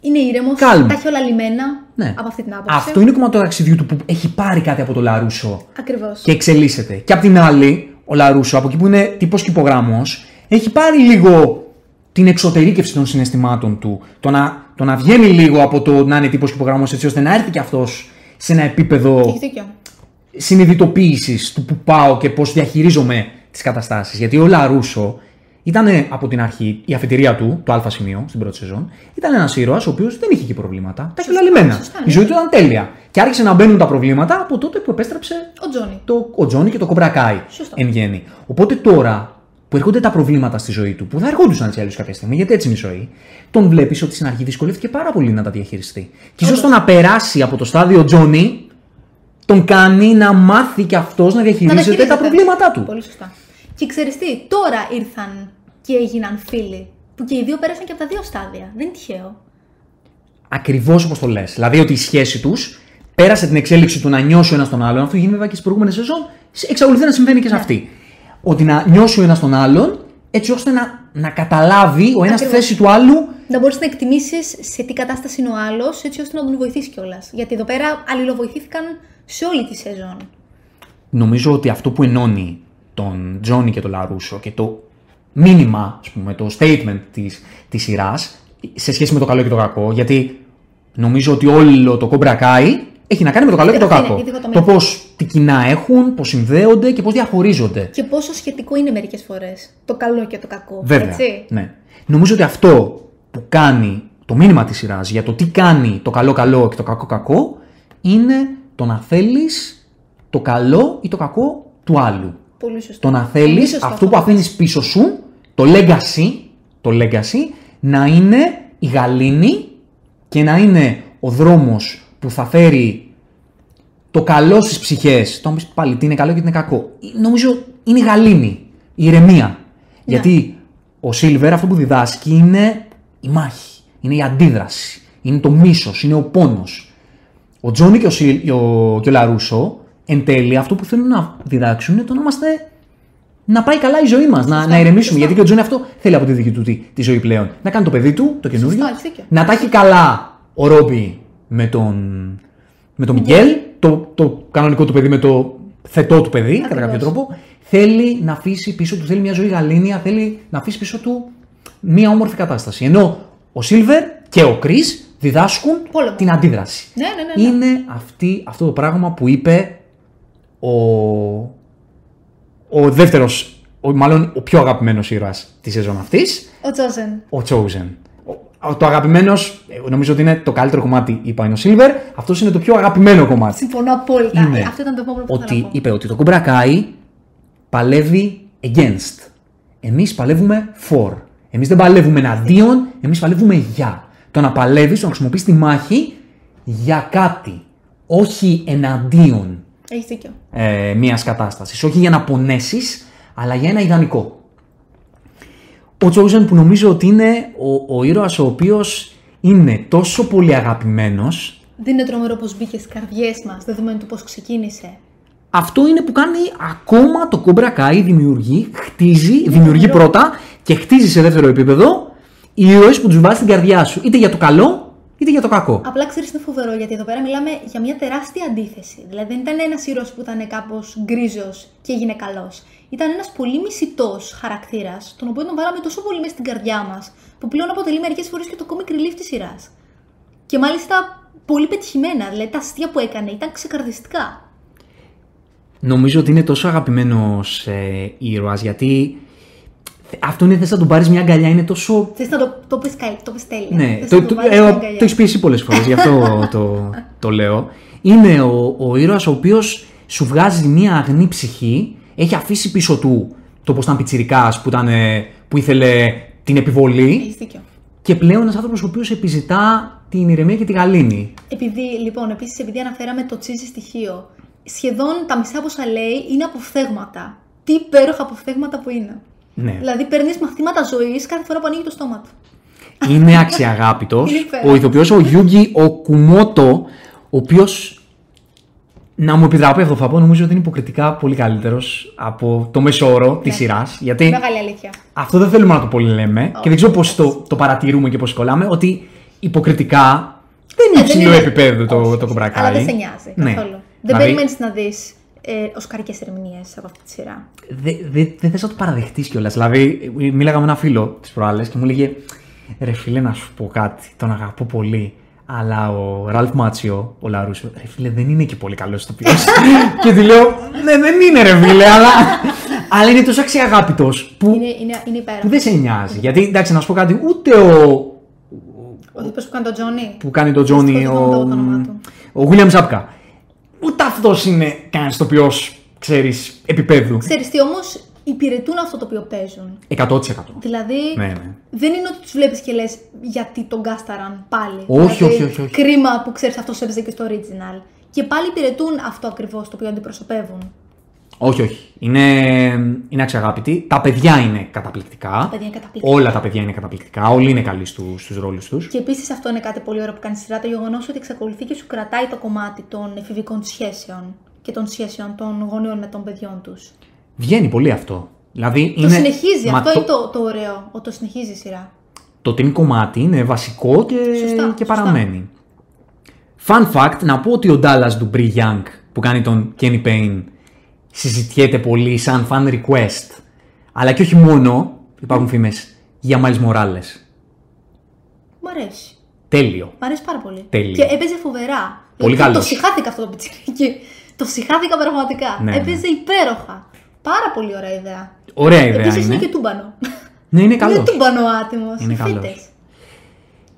Είναι ήρεμος, Calm. τα έχει όλα λιμένα Ναι. από αυτή την άποψη. Αυτό είναι κομμάτι του ταξιδιού του που έχει πάρει κάτι από το Λαρούσο Ακριβώς. και εξελίσσεται. Και απ' την άλλη, ο Λαρούσο, από εκεί που είναι τύπος κυπογράμμο, έχει πάρει λίγο την εξωτερήκευση των συναισθημάτων του. Το να, το να βγαίνει λίγο από το να είναι τύπος κυπογράμμο έτσι ώστε να έρθει και αυτός σε ένα επίπεδο Έχεις δίκιο. συνειδητοποίησης του που πάω και πώς διαχειρίζομαι τις καταστάσεις. Γιατί ο Λαρούσο ήταν από την αρχή η αφετηρία του, το Α σημείο στην πρώτη σεζόν, ήταν ένας ήρωας ο οποίος δεν είχε και προβλήματα. Τα είχε όλα λιμένα. σωστά, Η ναι. ζωή του ήταν τέλεια. Και άρχισε να μπαίνουν τα προβλήματα από τότε που επέστρεψε Ο Τζόνι. το, ο Τζόνι και το Κομπρακάι Σωστό. εν γέννη. Οπότε τώρα που έρχονται τα προβλήματα στη ζωή του, που θα ερχόντουσαν έτσι αλλιώ κάποια στιγμή, γιατί έτσι είναι η ζωή, τον βλέπεις ότι στην αρχή δυσκολεύτηκε πάρα πολύ να τα διαχειριστεί. Και ίσως το να περάσει από το στάδιο Τζόνι τον κάνει να μάθει και αυτός να Να διαχειρίζεται χειρίζεται. τα προβλήματά του. Πολύ σωστά. Και ξέρεις τι, τώρα ήρθαν και έγιναν φίλοι. Που και οι δύο πέρασαν και από τα δύο στάδια. Δεν είναι τυχαίο. Ακριβώς όπως το λες. Δηλαδή ότι η σχέση τους πέρασε την εξέλιξη του να νιώσει ο ένας τον άλλον. Αυτό γίνει βέβαια και στις προηγούμενες σεζόν. Εξακολουθεί να συμβαίνει και σε Ναι. αυτή. Ότι να νιώσει ο ένας τον άλλον έτσι ώστε να, να καταλάβει ο ένας τη Ακριβώς. θέση του άλλου Να μπορείς να εκτιμήσεις σε τι κατάσταση είναι ο άλλος, έτσι ώστε να τον βοηθήσει κιόλας. Γιατί εδώ πέρα αλληλοβοηθήθηκαν σε όλη τη σεζόν. νομίζω ότι αυτό που ενώνει τον Τζόνι και τον Λαρούσο και το μήνυμα, ας πούμε, το statement της, της σειράς σε σχέση με το καλό και το κακό, γιατί νομίζω ότι όλο το Cobra Kai έχει να κάνει με το καλό και το Αυτό είναι, κακό. η διχοτομία. Το πώς τι κοινά έχουν, πώς συνδέονται και πώς διαχωρίζονται. Και πόσο σχετικό είναι μερικές φορές το καλό και το κακό. Βέβαια. Έτσι; Ναι. Νομίζω ότι αυτό που κάνει το μήνυμα της σειράς για το τι κάνει το καλό καλό και το κακό κακό είναι το να θέλεις το καλό ή το κακό του άλλου. Πολύ σωστό. Το να Πολύ θέλεις σωστό αυτό που αφήνεις πίσω σου, το legacy, το legacy, να είναι η γαλήνη και να είναι ο δρόμος που θα φέρει το καλό στις ψυχές. Το να πεις πάλι τι είναι καλό και τι είναι κακό. Νομίζω είναι η γαλήνη, η ηρεμία. Γιατί ο Σίλβερ αυτό που διδάσκει είναι η μάχη, είναι η αντίδραση, είναι το μίσος, είναι ο πόνος. Ο Τζόνι και ο, Σιλ, ο, και ο Λαρούσο εν τέλει αυτό που θέλουν να διδάξουν είναι το να είμαστε να πάει καλά η ζωή μας, να, να ηρεμήσουμε. σωστά. Γιατί και ο Τζόνι αυτό θέλει από τη δική του τη, τη ζωή πλέον. Να κάνει το παιδί του, το καινούριο. Σωστά, έχεις δίκιο. να τα έχει καλά ο Ρόμπι με τον, με τον Μιγγέλ, το, το κανονικό του παιδί με το θετό του παιδί, κατά κάποιο Ακριβώς. τρόπο. Θέλει να αφήσει πίσω του, θέλει μια ζωή γαλήνια, θέλει να αφήσει πίσω του μια όμορφη κατάσταση. Ενώ ο Σίλβερ και ο Κρι διδάσκουν Πόλεμο. την αντίδραση. Ναι, ναι, ναι, ναι. Είναι αυτή, αυτό το πράγμα που είπε ο, ο δεύτερος, ο, μάλλον ο πιο αγαπημένος ήρωας της σεζόν αυτής, Ο Τζόζεν. ο Chosen. Ο, το αγαπημένος, ε, νομίζω ότι είναι το καλύτερο κομμάτι, είπα, είναι ο Silver. Αυτός είναι το πιο αγαπημένο κομμάτι. Συμφωνώ απόλυτα. Είναι Ε, Αυτό ήταν το επόμενο που ήθελα ότι να πω. είπε ότι το Cobra Kai παλεύει against. Εμείς παλεύουμε for. Εμείς δεν παλεύουμε εναντίον, εμείς παλεύουμε για. Το να παλεύεις, το να χρησιμοποιείς τη μάχη για κάτι. Όχι εναντίον Έχεις δίκιο. ε, μιας κατάστασης. Όχι για να πονέσεις, αλλά για ένα ιδανικό. Ο Chosen που νομίζω ότι είναι ο, ο ήρωας ο οποίος είναι τόσο πολύ αγαπημένος Δεν είναι τρομερό πώ μπήκε στις καρδιές μας, δεδομένου του πώ ξεκίνησε. Αυτό είναι που κάνει ακόμα το Cobra Kai, δημιουργεί, χτίζει, δημιουργεί τρομερό. πρώτα και χτίζει σε δεύτερο επίπεδο ήρωε που τους βάζει στην καρδιά σου. Είτε για το καλό, είτε για το κακό. Απλά ξέρεις είναι φοβερό γιατί εδώ πέρα μιλάμε για μια τεράστια αντίθεση. Δηλαδή δεν ήταν ένας ήρωας που ήταν κάπως γκρίζος και έγινε καλός. Ήταν ένας πολύ μισητός χαρακτήρας, τον οποίο τον βάλαμε τόσο πολύ μέσα στην καρδιά μας, που πλέον αποτελεί μερικές φορές και το comic relief της σειράς. Και μάλιστα πολύ πετυχημένα. Δηλαδή τα αστεία που έκανε ήταν ξεκαρδιστικά. Νομίζω ότι είναι τόσο αγαπημένος ε, ήρωας γιατί αυτό είναι θε να τον πάρεις μια αγκαλιά, είναι τόσο. Θες να το, το πεις, καλ- το πεις τέλεια. Ναι, Θες το, να το, βάλεις ε, μια το αγκαλιά. έχεις πει εσύ πολλές φορές, γι' αυτό το, το λέω. είναι ο, ο ήρωας ο οποίος σου βγάζει μια αγνή ψυχή, έχει αφήσει πίσω του το πως ήταν πιτσιρικάς που, ήταν, ε, που ήθελε την επιβολή Έχεις δίκιο. και πλέον ένας άνθρωπος ο οποίος επιζητά την ηρεμία και τη γαλήνη. Επειδή, λοιπόν, επίσης, επειδή αναφέραμε το τσίζι στοιχείο, σχεδόν τα μισά από όσα λέει είναι αποφθέγματα. Τι υπέροχα αποφθέγματα που είναι. Ναι. Δηλαδή, παίρνεις μαθήματα ζωής κάθε φορά που ανοίγει το στόμα του. Είναι αξιαγάπητος. Είναι υπέροχος. ο ηθοποιός ο Γιούγκη ο Κουμότο, ο οποίος να μου επιτραπεί αυτό θα πω, νομίζω ότι είναι υποκριτικά πολύ καλύτερος από το μέσο όρο της σειράς. Γιατί Μεγάλη αλήθεια. αυτό δεν θέλουμε να το πολύ λέμε και δεν ξέρω πώς το, το παρατηρούμε και πώς κολλάμε, ότι υποκριτικά δεν είναι Ε, δεν υψηλό είναι- επίπεδο το, Όχι, το κομπρακάρι. Αλλά δεν σε νοιάζει Ναι. καθόλου. Δεν Δηλαδή, περιμένεις να δεις ε, οσκαρικές ερμηνείες από αυτή τη σειρά. Δεν δε, δεν θες να το παραδεχτείς κιόλας. Δηλαδή, μίλαγα με ένα φίλο τις προάλλες και μου λέγε «Ρε φίλε, να σου πω κάτι, τον αγαπώ πολύ». Αλλά ο Ραλφ Μάτσιο, ο Λαρούσο, ρε φίλε, δεν είναι και πολύ καλός ηθοποιός. και του λέω, ναι, δεν είναι ρε φίλε, αλλά, αλλά είναι τόσο αξιαγάπητος που, Είναι, είναι, είναι υπέροχος. που δεν σε νοιάζει. Γιατί, εντάξει, να σου πω κάτι, ούτε ο, Ο τύπος που κάνει τον Τζόνι. που κάνει τον Τζόνι, Δυστυχώς δεν ο, θυμάμαι το όνομά του. ο William Ζάπκα, ούτε αυτός είναι κανένας ηθοποιός, ξέρεις, επίπεδου. Ξέρεις τι όμως υπηρετούν αυτό το οποίο παίζουν. 100%. Δηλαδή, Ναι, ναι. δεν είναι ότι τους βλέπεις και λες γιατί τον κάσταραν πάλι. Όχι, δηλαδή, όχι, όχι, όχι. Κρίμα που ξέρεις αυτό έπαιζε και στο original. Και πάλι υπηρετούν αυτό ακριβώς το οποίο αντιπροσωπεύουν. Όχι, όχι. Είναι, είναι αξιαγάπητοι. Τα παιδιά είναι καταπληκτικά. Τα παιδιά είναι καταπληκτικά. Όλα τα παιδιά είναι καταπληκτικά. Όλοι είναι καλοί στους στους ρόλους τους. Και επίσης αυτό είναι κάτι πολύ ωραίο που κάνει στη σειρά. Το γεγονός ότι εξακολουθεί και σου κρατάει το κομμάτι των εφηβικών σχέσεων και των σχέσεων των γονέων με των παιδιών τους. Βγαίνει πολύ αυτό. Δηλαδή Το είναι, συνεχίζει. μα αυτό το, είναι το, το ωραίο. Ότι το συνεχίζει η σειρά; το team κομμάτι είναι βασικό και, Σωστά, και σωστά. παραμένει. Fun fact, να πω ότι ο Dallas του Brie Young που κάνει τον Kenny Payne συζητιέται πολύ σαν fan request. Αλλά και όχι μόνο, υπάρχουν φήμες για Miles Morales. Μ' αρέσει. Τέλειο. Μ' αρέσει πάρα πολύ. Τέλειο. Και έπαιζε φοβερά. Πολύ Δηλαδή, καλός. Το συχάθηκα αυτό το πιτσιρίκι. Το συχάθηκα πραγματικά. Ναι, ναι. έπαιζε υπέροχα. Πάρα πολύ ωραία ιδέα. Ωραία ιδέα Επίσης είναι. είναι και τούμπανο. Ναι, είναι καλός. Είναι τούμπανο άτιμος. Είναι καλός.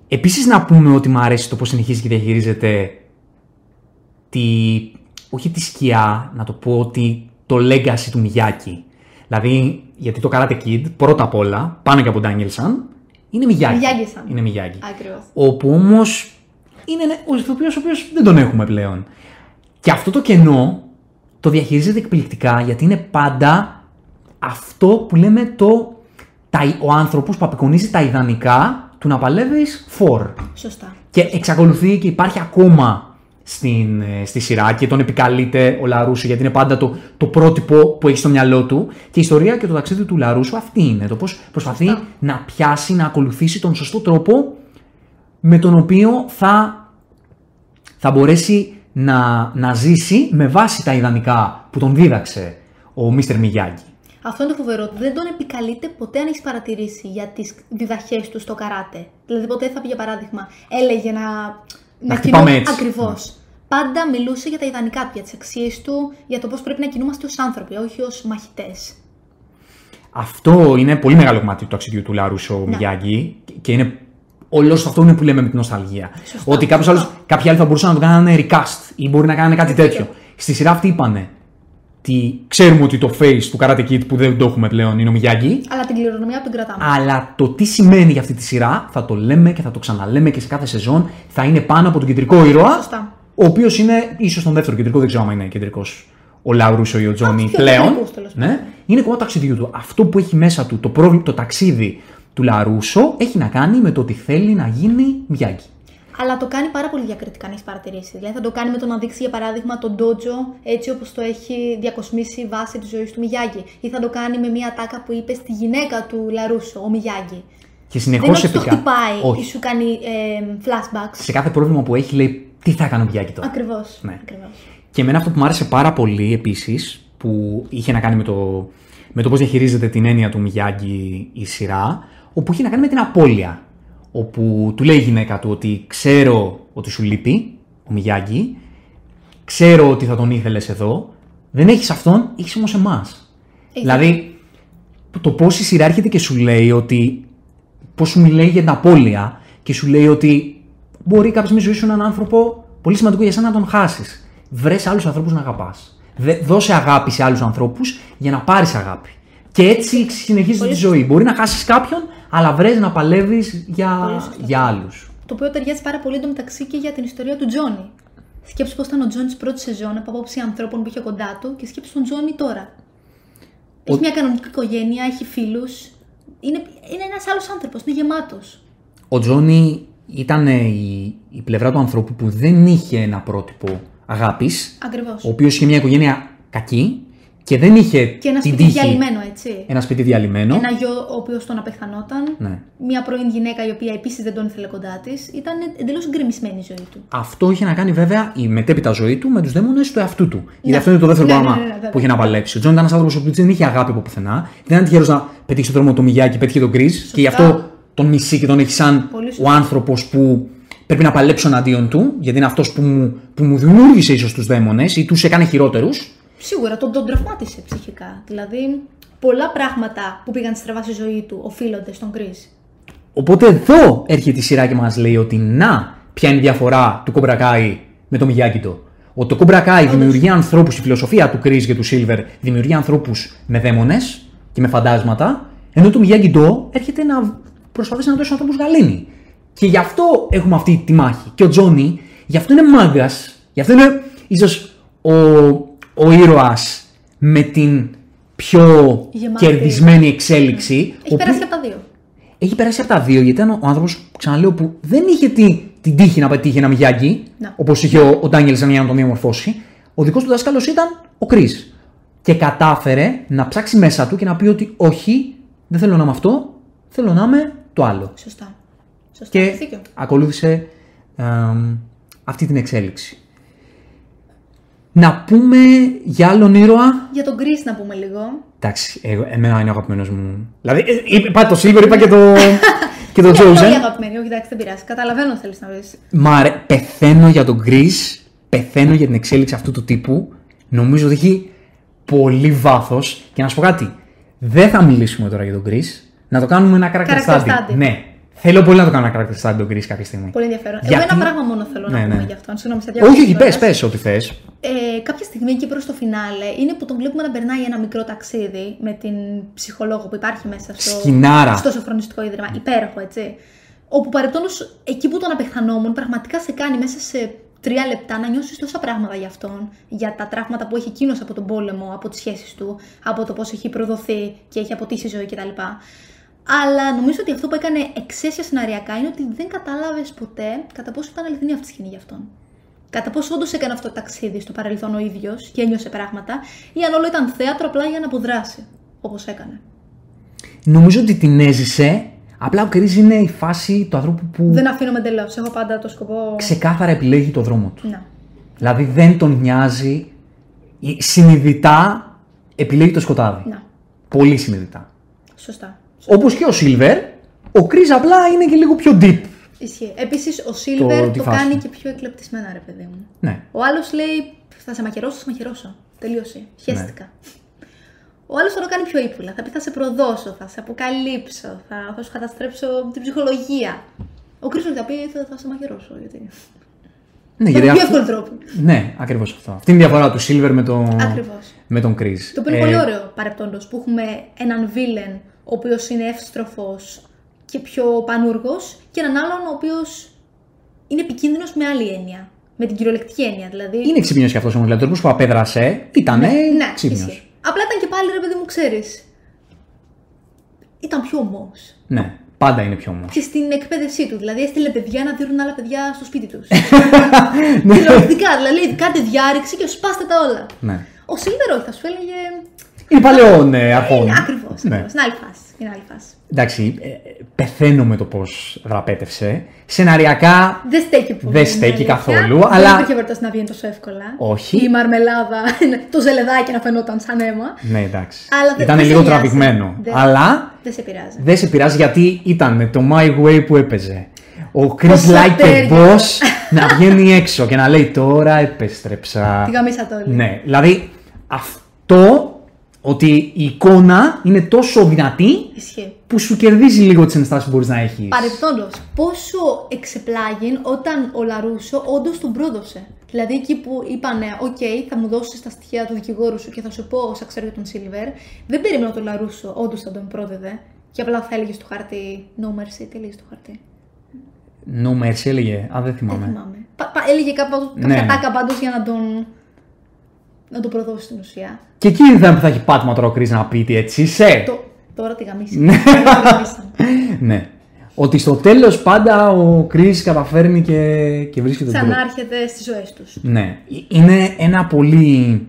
Επίσης να πούμε ότι μου αρέσει το πώς συνεχίζει και διαχειρίζεται τη, όχι τη σκιά, να το πω ότι το legacy του Μιγιάκη. Δηλαδή, γιατί το Karate Kid, πρώτα απ' όλα, πάνω και από Ντάνιελσαν, είναι Μιγιάκη. Μιγιάκη-σαν. Είναι Μιγιάκη. Ακριβώς. Όπου όμως είναι ένα- ο ηθοποιός ο οποίος δεν τον έχουμε πλέον. Και αυτό το κενό το διαχειρίζεται εκπληκτικά γιατί είναι πάντα αυτό που λέμε το τα, ο άνθρωπος που απεικονίζει τα ιδανικά του να παλεύεις for. Σωστά. Και εξακολουθεί και υπάρχει ακόμα στην, ε, στη σειρά και τον επικαλείται ο Λαρούσο γιατί είναι πάντα το, το πρότυπο που έχει στο μυαλό του. Και η ιστορία και το ταξίδι του Λαρούσου αυτή είναι. Το πώς προσπαθεί Σωστά. να πιάσει, να ακολουθήσει τον σωστό τρόπο με τον οποίο θα, θα μπορέσει να, να ζήσει με βάση τα ιδανικά που τον δίδαξε ο Μίστερ Μιγιάγκη. Αυτό είναι το φοβερό. ότι Δεν τον επικαλείται ποτέ αν έχεις παρατηρήσει για τις διδαχές του στο καράτε. Δηλαδή, ποτέ θα πει για παράδειγμα, έλεγε να. Να χτυπάμε έτσι. Ακριβώς. Πάντα μιλούσε για τα ιδανικά του, για τις αξίες του, για το πώς πρέπει να κινούμαστε ως άνθρωποι, όχι ως μαχητές. Αυτό είναι πολύ μεγάλο κομμάτι του ταξιδιού του Λαρούσο Ναι. Μιγιάγκη και είναι όλος αυτό είναι που λέμε με την νοσταλγία. Σωστά, Ότι κάποιος σωστά. άλλος, κάποιοι άλλοι θα μπορούσαν να το κάνανε recast ή μπορεί να κάνανε κάτι Δίκιο. τέτοιο. Στη σειρά αυτή είπανε. Τι, ξέρουμε ότι το face του Karate Kid που δεν το έχουμε πλέον είναι ο Μιγιάγκη. Αλλά την κληρονομιά του την κρατάμε. Αλλά το τι σημαίνει για αυτή τη σειρά θα το λέμε και θα το ξαναλέμε και σε κάθε σεζόν. Θα είναι πάνω από τον κεντρικό ήρωα. Σωστά. Ο οποίος είναι ίσως τον δεύτερο κεντρικό, δεν ξέρω αν είναι κεντρικός ο Λαουρούσο ή ο Τζόνι πιο πλέον. κεντρικός, τέλος πάντων. Ναι, είναι κομμάτι του ταξιδιού του. Αυτό που έχει μέσα του το, πρόβλημα, το ταξίδι του Λαρούσο έχει να κάνει με το ότι θέλει να γίνει Μιάγκη. Αλλά το κάνει πάρα πολύ διακριτικά, αν έχεις παρατηρήσει. Δηλαδή, θα το κάνει με το να δείξει, για παράδειγμα, τον Ντότζο έτσι όπως το έχει διακοσμήσει βάσει της ζωής του Μιγιάγκη. Ή θα το κάνει με μια τάκα που είπε στη γυναίκα του Λαρούσο, ο Μιγιάγκη. Και Δεν συνεχώ είναι ότι το επικά. χτυπάει Όχι. ή σου κάνει ε, flashbacks. Σε κάθε πρόβλημα που έχει λέει τι θα έκανε ο Μιάγκη τώρα. Ακριβώς. Ναι. Ακριβώς. Και εμένα αυτό που μου άρεσε πάρα πολύ επίσης, που είχε να κάνει με το, με το πώς διαχειρίζεται την έννοια του Μιγιάγκη η σειρά, όπου είχε να κάνει με την απώλεια. Όπου του λέει η γυναίκα του ότι ξέρω ότι σου λείπει ο Μιγιάγκη, ξέρω ότι θα τον ήθελες εδώ, δεν έχεις αυτόν, έχεις όμως εμάς. Έχεις Δηλαδή, το πώς η σειρά έρχεται και σου λέει ότι. Πώς σου μιλάει για την απώλεια και σου λέει ότι μπορεί κάποιος με ζωή σου έναν άνθρωπο πολύ σημαντικό για σένα να τον χάσεις. βρε άλλους ανθρώπους να αγαπάς. Δώσε αγάπη σε άλλους ανθρώπους για να πάρεις αγάπη. Και έτσι συνεχίζεις τη ζωή. Μπορεί να χάσεις κάποιον, αλλά βρες να παλεύεις για, Πολύ σωστό. για άλλους. Το οποίο ταιριάζει πάρα πολύ εντωμεταξύ και για την ιστορία του Τζόνι. Σκέψου πώς ήταν ο Τζόνι πρώτης σεζόν από απόψη ανθρώπων που είχε κοντά του και σκέψου τον Τζόνι τώρα. Έχει μια κανονική οικογένεια, έχει φίλους. Είναι, είναι ένας άλλος άνθρωπος, είναι γεμάτος. Ο Τζόνι ήταν η, η πλευρά του ανθρώπου που δεν είχε ένα πρότυπο αγάπης, Ακριβώς. ο οποίος είχε μια οικογένεια κακή και δεν είχε Και ένα την σπίτι τύχη. διαλυμένο, έτσι. Ένα σπίτι διαλυμένο. Ένα γιο ο οποίος τον απεχθανόταν. Ναι. Μια πρώην γυναίκα η οποία επίσης δεν τον ήθελε κοντά της. Ήταν εντελώς γκρεμισμένη η ζωή του. Αυτό είχε να κάνει βέβαια η μετέπειτα ζωή του με τους δαίμονες του εαυτού του. Γιατί Ναι. αυτό είναι το δεύτερο Ναι, πράγμα ναι, ναι, ναι, βέβαια. που είχε να παλέψει. Ο Τζόνι ήταν ένας άνθρωπος που δεν είχε αγάπη από πουθενά. Δεν ήταν τυχερός να πετύχει τον δρόμο του Μιγιάγκι, πέτυχε τον Κρις και γι' αυτό τον μισεί και τον έχει σαν Πολύ ο σωστά. άνθρωπος που πρέπει να παλέψω εναντίον του, γιατί είναι αυτός που μου, που μου δημιούργησε ίσως τους δαίμονες ή τους έκανε χειρότερους. Σίγουρα τον, τον τραυμάτισε ψυχικά. Δηλαδή, πολλά πράγματα που πήγαν στραβά στη ζωή του οφείλονται στον Κρι. Οπότε εδώ έρχεται η σειρά και μας λέει ότι να, ποια είναι η διαφορά του Κομπρακάι με το Μιγιάκητο. Ότι το Κομπρακάι δημιουργεί ανθρώπους, η φιλοσοφία του Κρι και του Σίλβερ δημιουργεί ανθρώπους με δαίμονες και με φαντάσματα, ενώ το Μιγιάκητο έρχεται να προσπαθήσει να δώσει ανθρώπους γαλήνη. Και γι' αυτό έχουμε αυτή τη μάχη. Και ο Τζόνι, γι' αυτό είναι μάγκας, γι' αυτό είναι ίσως ο, ο ήρωας με την πιο Γεμάτη. κερδισμένη εξέλιξη. ο Έχει οποίος- περάσει από τα δύο. έχει περάσει από τα δύο γιατί ήταν ο άνθρωπος, ξαναλέω, που δεν είχε τη, την τύχη να πετύχει ένα Μιγιάγκη, Να. όπως είχε ο, ο Ντάνιελς για να τον διαμορφώσει. Ο δικός του δάσκαλος ήταν ο Κρι. Και κατάφερε να ψάξει μέσα του και να πει ότι όχι, δεν θέλω να είμαι αυτό, θέλω να είμαι το άλλο. Σωστά. Σωστά. Και Έχεις δίκιο. ακολούθησε εμ, αυτή την εξέλιξη. Να πούμε για άλλον ήρωα; Για τον Κρι να πούμε λίγο. Εντάξει, εγώ, εμένα είναι ο αγαπημένος μου. Δηλαδή, ε, είπα το Silver, είπα και το, και το Είναι πολύ Chosen. αγαπημένη, όχι εντάξει, δεν πειράζει. Καταλαβαίνω τι θέλεις να πεις. Μ' αρέ... Πεθαίνω για τον Chris, πεθαίνω για την εξέλιξη αυτού του τύπου. Νομίζω ότι έχει πολύ βάθος. Και να σου πω κάτι, δεν θα μιλήσουμε τώρα για τον Chris. Να το κάνουμε ένα character Character study. study. Ναι. Θέλω πολύ να το κάνω ένα character study τον Chris κάποια στιγμή. Πολύ ενδιαφέρον. Γιατί- Εγώ ένα πράγμα μόνο θέλω να Ναι, πούμε ναι. γι' αυτόν. Συγγνώμη, σε διακόπτω Όχι, όχι, κιόλας. πες, πες ό,τι θες. Ε, κάποια στιγμή εκεί προς το φινάλε είναι που τον βλέπουμε να περνάει ένα μικρό ταξίδι με την ψυχολόγο που υπάρχει μέσα στο, Σκηνάρα. στο σοφρονιστικό ίδρυμα. Υπέροχο, έτσι. Όπου παρεπτόνω εκεί που τον απεχθανόμουν, πραγματικά σε κάνει μέσα σε τρία λεπτά να νιώσεις τόσα πράγματα για αυτόν, για τα τραύματα που έχει εκείνος από τον πόλεμο, από τις σχέσεις του, από το πώς έχει προδοθεί και έχει αποτύσει η ζωή κτλ. Αλλά νομίζω ότι αυτό που έκανε εξαίσια σεναριακά είναι ότι δεν κατάλαβες ποτέ κατά πόσο ήταν αληθινή αυτή η σκηνή για αυτόν. Κατά πόσο όντως έκανε αυτό το ταξίδι στο παρελθόν ο ίδιος και ένιωσε πράγματα, ή αν όλο ήταν θέατρο απλά για να αποδράσει, όπως έκανε. Νομίζω ότι την έζησε. Απλά ο Chris είναι η φάση του ανθρώπου που Δεν αφήνομαι εντελώς. Έχω πάντα το σκοπό. ξεκάθαρα επιλέγει το δρόμο του. Να. Δηλαδή δεν τον νοιάζει. ή Συνειδητά επιλέγει το σκοτάδι. Να. Πολύ συνειδητά. Σωστά. Όπως και ο Silver, ο Chris απλά είναι και λίγο πιο deep. Ισχύει. Επίσης, ο Σίλβερ τη το, φάση κάνει του. και πιο εκλεπτισμένα, ρε παιδί μου. Ναι. Ο άλλος λέει: Θα σε μαχαιρώσω, θα σε μαχαιρώσω. Τελείωσε. Χαίστηκα. Ο άλλος θα το κάνει πιο ύπουλα. Θα πει: Θα σε προδώσω, θα σε αποκαλύψω, θα, θα σου καταστρέψω την ψυχολογία. Ο Κρίσο θα πει: Θα, θα σε μαχαιρώσω. Γιατί. Ναι, Με γιατί τον πιο αυτό- εύκολο τρόπο. Ναι, ακριβώς αυτό. Αυτή είναι η διαφορά του Silver με τον, Ακριβώς. με τον Chris. Το οποίο είναι Ε, πολύ ωραίο παρεπτόντως που έχουμε έναν βίλεν ο οποίος είναι εύστροφος και πιο πανούργος και έναν άλλον ο οποίος είναι επικίνδυνος με άλλη έννοια. Με την κυριολεκτική έννοια. Δηλαδή. Είναι ξύπνιος κι αυτός όμως. Δηλαδή, ο τρόπος που απέδρασε ήταν ναι, ξύπνιος. ισχύει. Απλά ήταν και πάλι ρε παιδί μου, ξέρεις. Ήταν πιο ομός. Ναι, πάντα είναι πιο όμω. Και στην εκπαίδευσή του. Δηλαδή έστειλε παιδιά να δίνουν άλλα παιδιά στο σπίτι τους. Ναι. Κυριολεκτικά. Δηλαδή κάντε διάρρηξη και σπάστε τα όλα. ναι. Ο Σίλβερ όχι, θα σου έλεγε. Είναι παλαιών ε, αρχών. Είναι ακριβώς. Ναι. Είναι άλλη φάση. Είναι άλλη φάση. Εντάξει, ε, ε, πεθαίνω με το πώς δραπέτευσε. Σεναριακά Δεν στέκει πολύ. Δεν είναι στέκει αλήθεια. καθόλου, Δεν αλλά- υπήρχε περίπτωση να βγαίνει τόσο εύκολα. Όχι. Η μαρμελάδα, το ζελεδάκι να φαινόταν σαν αίμα. Ναι, εντάξει. Αλλά δεν- ήταν δεν σε λίγο νοιάζει. τραβηγμένο. Δεν- Αλλά Δεν σε πειράζει. δεν σε πειράζει γιατί ήταν το My Way που έπαιζε. Ο Chris Πόσο Like a τέριαζε. Boss να βγαίνει έξω και να λέει τώρα επέστρεψα. Τη γαμίσατε όλοι. Ναι, δηλαδή αυτό Ότι η εικόνα είναι τόσο δυνατή Ισχύει. που σου κερδίζει λίγο τις ενστάσεις που μπορείς να έχεις. Παρεπτόντω, πόσο εξεπλάγει όταν ο Λαρούσο όντως τον πρόδωσε. Δηλαδή εκεί που είπανε, OK, θα μου δώσεις τα στοιχεία του δικηγόρου σου και θα σου πω όσα ξέρω για τον Σίλβερ, δεν περίμενα τον Λαρούσο όντως θα τον πρόδεδε. Και απλά θα έλεγε στο χαρτί No mercy, τι έλεγε στο χαρτί; No mercy έλεγε. Α, δεν Δεν θυμάμαι. θυμάμαι. Πα, πα- έλεγε κάπου, Ναι. κάποια τάκα πάντως για να τον. Να τον προδώσει στην ουσία. Και εκεί δεν θα έχει πάτημα τώρα ο Chris να πει τι έτσι είσαι. Το, τώρα τη γαμίσα. Ναι. Τώρα τη γαμίσαμε. Ναι. Ότι στο τέλος πάντα ο Chris καταφέρνει και, και βρίσκει τον τρόπο. Ξανάρχεται στις ζωές τους. Ναι. Είναι ένα πολύ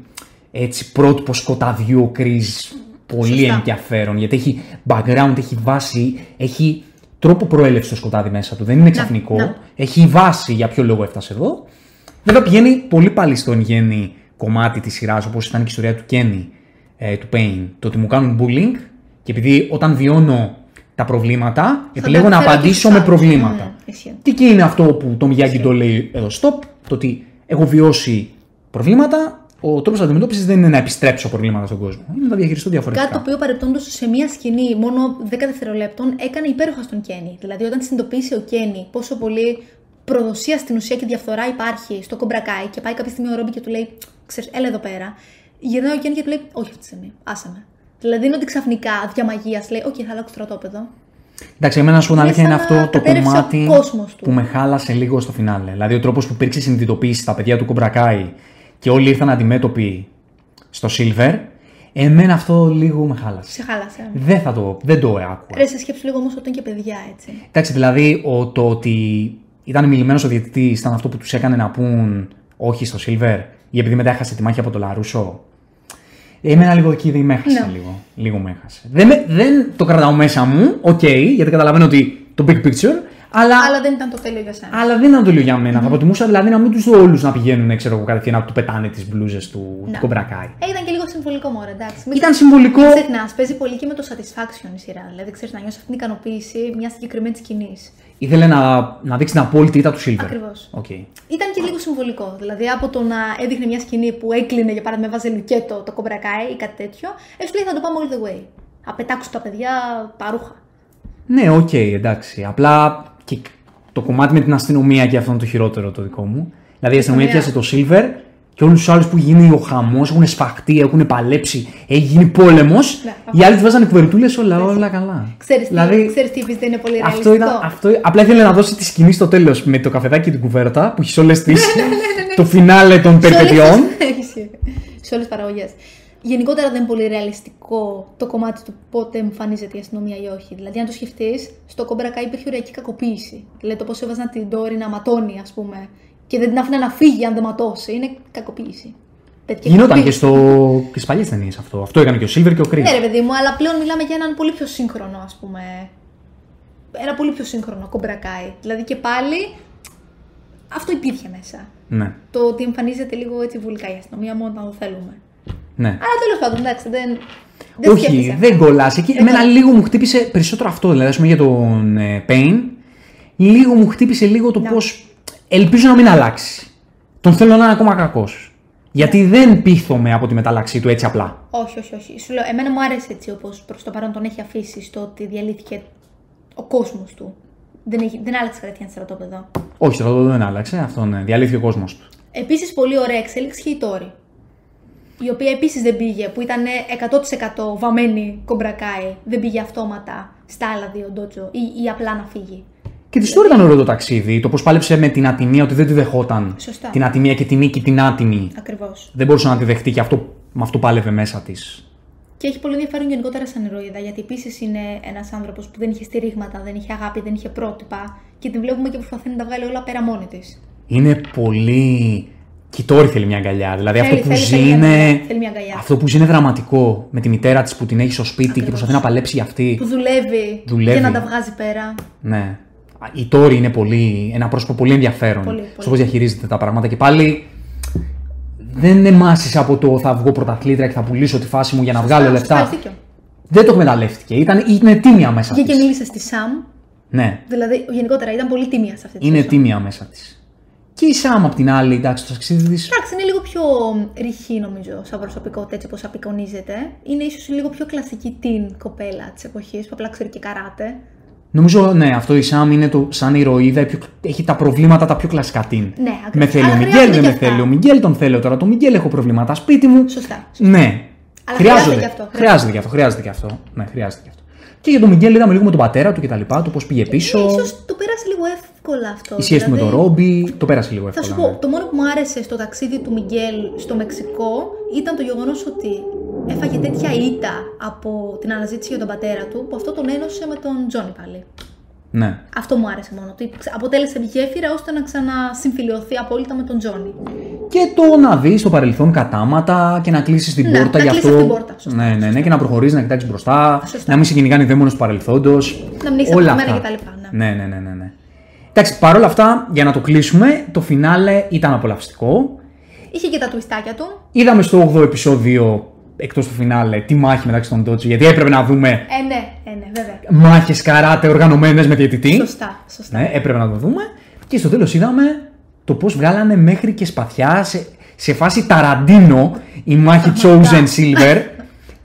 έτσι πρότυπο σκοταδιού ο Chris. Πολύ Σωστά. ενδιαφέρον γιατί έχει background, έχει βάση, έχει τρόπο προέλευσης το σκοτάδι μέσα του. Δεν είναι ξαφνικό. ναι. Έχει βάση για ποιο λόγο έφτασε εδώ. Βέβαια πηγαίνει πολύ πάλι στο εν γέννη κομμάτι της σειράς, όπως ήταν και η ιστορία του Kenny, ε, του Payne. Το ότι μου κάνουν bullying και επειδή όταν βιώνω τα προβλήματα, επιλέγω τα να φέρω απαντήσω και με στους προβλήματα. άλλους. Ναι, ισχύει. Και εκεί είναι αυτό που το Miyagi το λέει εδώ stop, το ότι έχω βιώσει προβλήματα, ο τρόπος αντιμετώπισης δεν είναι να επιστρέψω προβλήματα στον κόσμο. Είναι να τα διαχειριστώ διαφορετικά. Κάτι το οποίο παρεπτόντως σε μία σκηνή μόνο 10 δευτερολέπτων έκανε υπέροχα στον Κέννη. Δηλαδή, όταν συνειδητοποίησε ο Κέννη πόσο πολύ προδοσία στην ουσία και διαφθορά υπάρχει στο Cobra Kai και πάει κάποια στιγμή ο Ρόμπι και του λέει: Ξέρεις, έλα εδώ πέρα. Γυρνάει ο Κέννη και του λέει: Όχι αυτή τη στιγμή, άσε με. Δηλαδή, είναι ότι ξαφνικά διά μαγείας λέει: Οκ, θα αλλάξω στρατόπεδο. Εντάξει, εμένα να σου πω την Είναι αλήθεια είναι σαν να αυτό το κατέρρευσε ο κομμάτι κόσμος του. που με χάλασε λίγο στο φινάλε. Δηλαδή ο τρόπος που υπήρξε συνειδητοποίηση στα παιδιά του Cobra Kai και όλοι ήρθαν αντιμέτωποι στο Silver, εμένα αυτό λίγο με χάλασε. Σε χάλασε. Δεν θα το, δεν το άκουγα. Ρε, σε σκέψου λίγο όμως ότι είναι και παιδιά, έτσι. Εντάξει, δηλαδή ο, το ότι ήταν μιλημένος ο διαιτητής ήταν αυτό που τους έκανε να πούν όχι στο Silver ή επειδή μετά έχασε τη μάχη από το Λαρούσο. Εμένα λίγο εκεί δεν με έχασε Ναι. λίγο. Λίγο με έχασε. Δεν, με- δεν το κρατάω μέσα μου, οκ, γιατί καταλαβαίνω ότι το big picture, αλλά, Αλλά δεν ήταν το τέλειο για σένα. αλλά δεν ήταν το λέω για μένα. Θα προτιμούσα δηλαδή να μην τους δω όλους να πηγαίνουν, ξέρω εγώ, κατευθείαν να του πετάνε τις μπλούζες του, Ναι. του Cobra Kai. Ε, ήταν και λίγο συμβολικό μωρέ, εντάξει. Μην Ήταν ξε- συμβολικό. Μην ξεχνάς, παίζει πολύ και με το satisfaction η σειρά. Δηλαδή, ξέρεις να νιώσεις αυτή την ικανοποίηση μιας συγκεκριμένης σκηνής. Ήθελε να, να δείξει την απόλυτη ήττα του Silver. Ακριβώς. Οκ. Ήταν και λίγο συμβολικό. Δηλαδή, από το να έδειχνε μια σκηνή που έκλεινε, για παράδειγμα, έβαζε λουκέτο το Cobra Kai ή κάτι τέτοιο, έστω λέει θα το πάμε all the way. Να πετάξουν τα παιδιά τα ρούχα. Ναι, οκ, εντάξει. Απλά και το κομμάτι με την αστυνομία και αυτό είναι το χειρότερο το δικό μου. Δηλαδή η αστυνομία πιάσε το Silver και όλους τους άλλους που γίνει ο χαμός έχουν σφαχτεί, έχουν παλέψει, έχει γίνει πόλεμος. Ναι, οι άλλοι τους βάζανε κουβερτούλες, όλα, όλα καλά. Ξέρεις Δηλαδή, τι, ξέρεις τι είπες, δεν είναι πολύ αυτό ρεαλιστικό. ήταν. Αυτό, απλά ήθελε να δώσει τη σκηνή στο τέλος με το καφεδάκι και την κουβέρτα που έχει όλες τι. το φινάλε των Σε όλες περιπετειών. τις- Ισχύει. Σε όλες τις παραγωγές. Γενικότερα δεν είναι πολύ ρεαλιστικό το κομμάτι του πότε εμφανίζεται η αστυνομία ή όχι. Δηλαδή, αν το σκεφτείς, στο κόμπρακα υπήρχε ωριακή κακοποίηση. Δηλαδή, το πώς έβαζαν την Τόρη να ματώνει, ας πούμε, και δεν την άφηνε να φύγει αν δεν ματώσει, είναι κακοποίηση. Τέτοια Γινόταν και, κακοποίηση. στο... και στις παλιές ταινίες αυτό. Αυτό έκανε και ο Silver και ο Chris. Ναι, ρε παιδί μου, αλλά πλέον μιλάμε για έναν πολύ πιο σύγχρονο, ας πούμε. Ένα πολύ πιο σύγχρονο κομπρακάι. Δηλαδή και πάλι αυτό υπήρχε μέσα. Ναι. Το ότι εμφανίζεται λίγο έτσι βουλικά η αστυνομία μόνο όταν το θέλουμε. ναι. Αλλά τέλος πάντων, εντάξει, δεν. δεν Όχι, σκέφτεσαι. δεν κολλάς. Εκεί Δεν εμένα κολλάς. λίγο μου χτύπησε περισσότερο αυτό. Δηλαδή, ας πούμε για τον ε, Pain, λίγο μου χτύπησε λίγο το Ναι. πώς ελπίζω να μην αλλάξει. Τον θέλω να είναι ακόμα κακός. Γιατί δεν πείθομαι από τη μετάλλαξή του έτσι απλά. Όχι, όχι, όχι. Σου λέω, εμένα μου άρεσε έτσι όπως προς το παρόν τον έχει αφήσει στο ότι διαλύθηκε ο κόσμος του. Δεν, έχει, δεν άλλαξε κατευθείαν στρατόπεδο. Όχι, το δεν άλλαξε. Αυτόν ε, διαλύθηκε ο κόσμος του. Επίσης, πολύ ωραία εξέλιξη και η Τόρη. Η οποία επίσης δεν πήγε, που ήταν 100% βαμμένη κομπρακάι, δεν πήγε αυτόματα στα άλλα δύο ντότζο ή, ή απλά να φύγει. Και της τώρα ήταν ωραίο το ταξίδι. Το πώ πάλεψε με την ατιμία, ότι δεν τη δεχόταν. Σωστά. Την ατιμία και την νίκη την άτιμη. Ακριβώς. Δεν μπορούσε να τη δεχτεί και αυτό, με αυτό πάλευε μέσα της. Και έχει πολύ ενδιαφέρον γενικότερα σαν ηρωίδα, γιατί επίσης είναι ένας άνθρωπος που δεν είχε στηρίγματα, δεν είχε αγάπη, δεν είχε πρότυπα και την βλέπουμε και προσπαθεί να τα βγάλει όλα πέρα μόνη της. Είναι πολύ. Και τώρα θέλει μια αγκαλιά. Δηλαδή Θέλει, αυτό που θέλει, ζει θέλει μια είναι. αγκαλιά, θέλει μια αγκαλιά. Αυτό που ζει είναι δραματικό. Με τη μητέρα της που την έχει στο σπίτι και προσπαθεί να παλέψει για αυτή. Που δουλεύει, Δουλεύει. και να τα βγάζει πέρα. Ναι. Η Τόρη είναι πολύ, ένα πρόσωπο πολύ ενδιαφέρον. Πολύ, Στο πολύ. πώς διαχειρίζεται τα πράγματα. Και πάλι δεν εμάσεις από το θα βγω πρωταθλήτρια και θα πουλήσω τη φάση μου για να βγάλω Σωστά, λεφτά. έχεις δίκιο. Δεν το εκμεταλλεύτηκε. Ήταν, είναι τίμια μέσα Βγήκε της. και μίλησε στη Σαμ. Ναι, Δηλαδή, γενικότερα ήταν πολύ τίμια σε αυτή τη είναι σεζόν. τίμια μέσα της. Και η Σάμ απ' την άλλη, εντάξει, το ταξίδι της. Εντάξει, είναι λίγο πιο ρηχή νομίζω σαν προσωπικότητα έτσι όπως απεικονίζεται. Είναι ίσως λίγο πιο κλασική την κοπέλα της εποχής που απλά ξέρει και καράτε. Νομίζω, ναι, αυτό η Σάμ είναι το, σαν ηρωίδα, η πιο- έχει τα προβλήματα τα πιο κλασικά την. Ναι, ακριβώς. Με θέλει ο Αλλά Μιγγέλ, χρειάζονται δεν και με αυτά. θέλει ο Μιγγέλ, τον θέλω τώρα. Το Μιγγέλ έχω προβλήματα σπίτι μου. Σωστά. Ναι. Αλλά χρειάζονται. χρειάζεται και αυτό, Χρειάζεται και αυτό. Χρειάζεται και αυτό. Ναι, χρειάζεται και αυτό. Και για τον Μιγγέλ είδαμε λίγο με τον πατέρα του και τα λοιπά, το πώς πήγε πίσω. Ναι, ίσως το πέρασε λίγο εύκολα αυτό. Η σχέση του με τον δηλαδή, Ρόμπι, το πέρασε λίγο Θα εύκολα. σου πω, ναι. το μόνο που μου άρεσε στο ταξίδι του Μιγγέλ στο Μεξικό ήταν το γεγονός ότι έφαγε τέτοια ήττα από την αναζήτηση για τον πατέρα του που αυτό τον ένωσε με τον Τζόνι πάλι. Ναι. Αυτό μου άρεσε μόνο. Ότι ξε- αποτέλεσε γέφυρα ώστε να ξανασυμφιλειωθεί απόλυτα με τον Τζόνι. Και το να δεις στο παρελθόν κατάματα και να κλείσεις την Ναι, πόρτα να γι' κλείσεις αυτό. την πόρτα, σωστά, ναι, ναι, ναι, και να προχωρήσει, να κοιτάξεις μπροστά, Σωστά. να μην σε κυνηγάνε οι δαίμονες του παρελθόντος. Να μην είσαι Όλα αποθυμένα αυτά. κτλ, ναι. Ναι, ναι, ναι, ναι, ναι. Εντάξει, παρόλα αυτά, για να το κλείσουμε, το φινάλε ήταν απολαυστικό. Είχε και τα τουιστάκια του. Είδαμε στο 8ο επεισόδιο, εκτός του φινάλε, τη μάχη μεταξύ των Ντότζι, γιατί έπρεπε να δούμε Ε, ναι, ε, ναι, βέβαια. μάχες καράτε οργανωμένες με διαιτητή. Σωστά, σωστά. Ναι, έπρεπε να το δούμε. Και στο τέλος είδαμε το πώς βγάλανε μέχρι και σπαθιά σε, σε φάση ταραντίνο η μάχη Chosen Silver.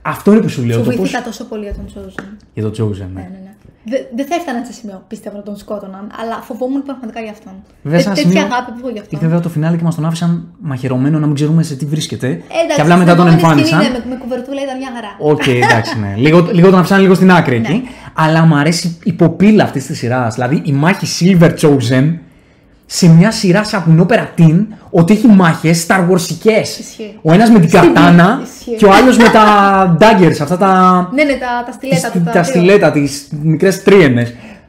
Αυτό είναι που σου λέω. Το πώς... Φοβήθηκα τόσο πολύ για τον Chosen. Για το Chosen, ναι. Ναι, ναι, ναι. Δε- Δεν θα έφταναν σε σημείο, πίστευα, να τον σκότωναν, αλλά φοβόμουν πραγματικά για αυτόν. Βέβαια, σε Τε- ένα τέτοια σημείο αγάπη που έχω για αυτόν. Ήρθε βέβαια το φινάλε και μας τον άφησαν μαχαιρωμένο να μην ξέρουμε σε τι βρίσκεται. Ε, εντάξει, και απλά μετά στην τον επόμενη εμφάνισαν. σκηνή, ναι, με, με κουβερτούλα ήταν μια χαρά. Οκ, εντάξει, ναι. Λίγο, λίγο τον αφήσαν λίγο στην άκρη εκεί. Ναι. Αλλά μου αρέσει η ποπίλα αυτής της σειράς. Δηλαδή η μάχη Silver Chozen σε μια σειρά σαπουνόπερα την ότι έχει μάχες Star Wars ικές. Ισχύει. Ο ένας με την Στην κατάνα Ισχύει. και ο άλλος με τα daggers, αυτά τα. Ναι, ναι, τα, τα στιλέτα του. τις- τα δύο. στιλέτα, τις μικρές τρίαινες.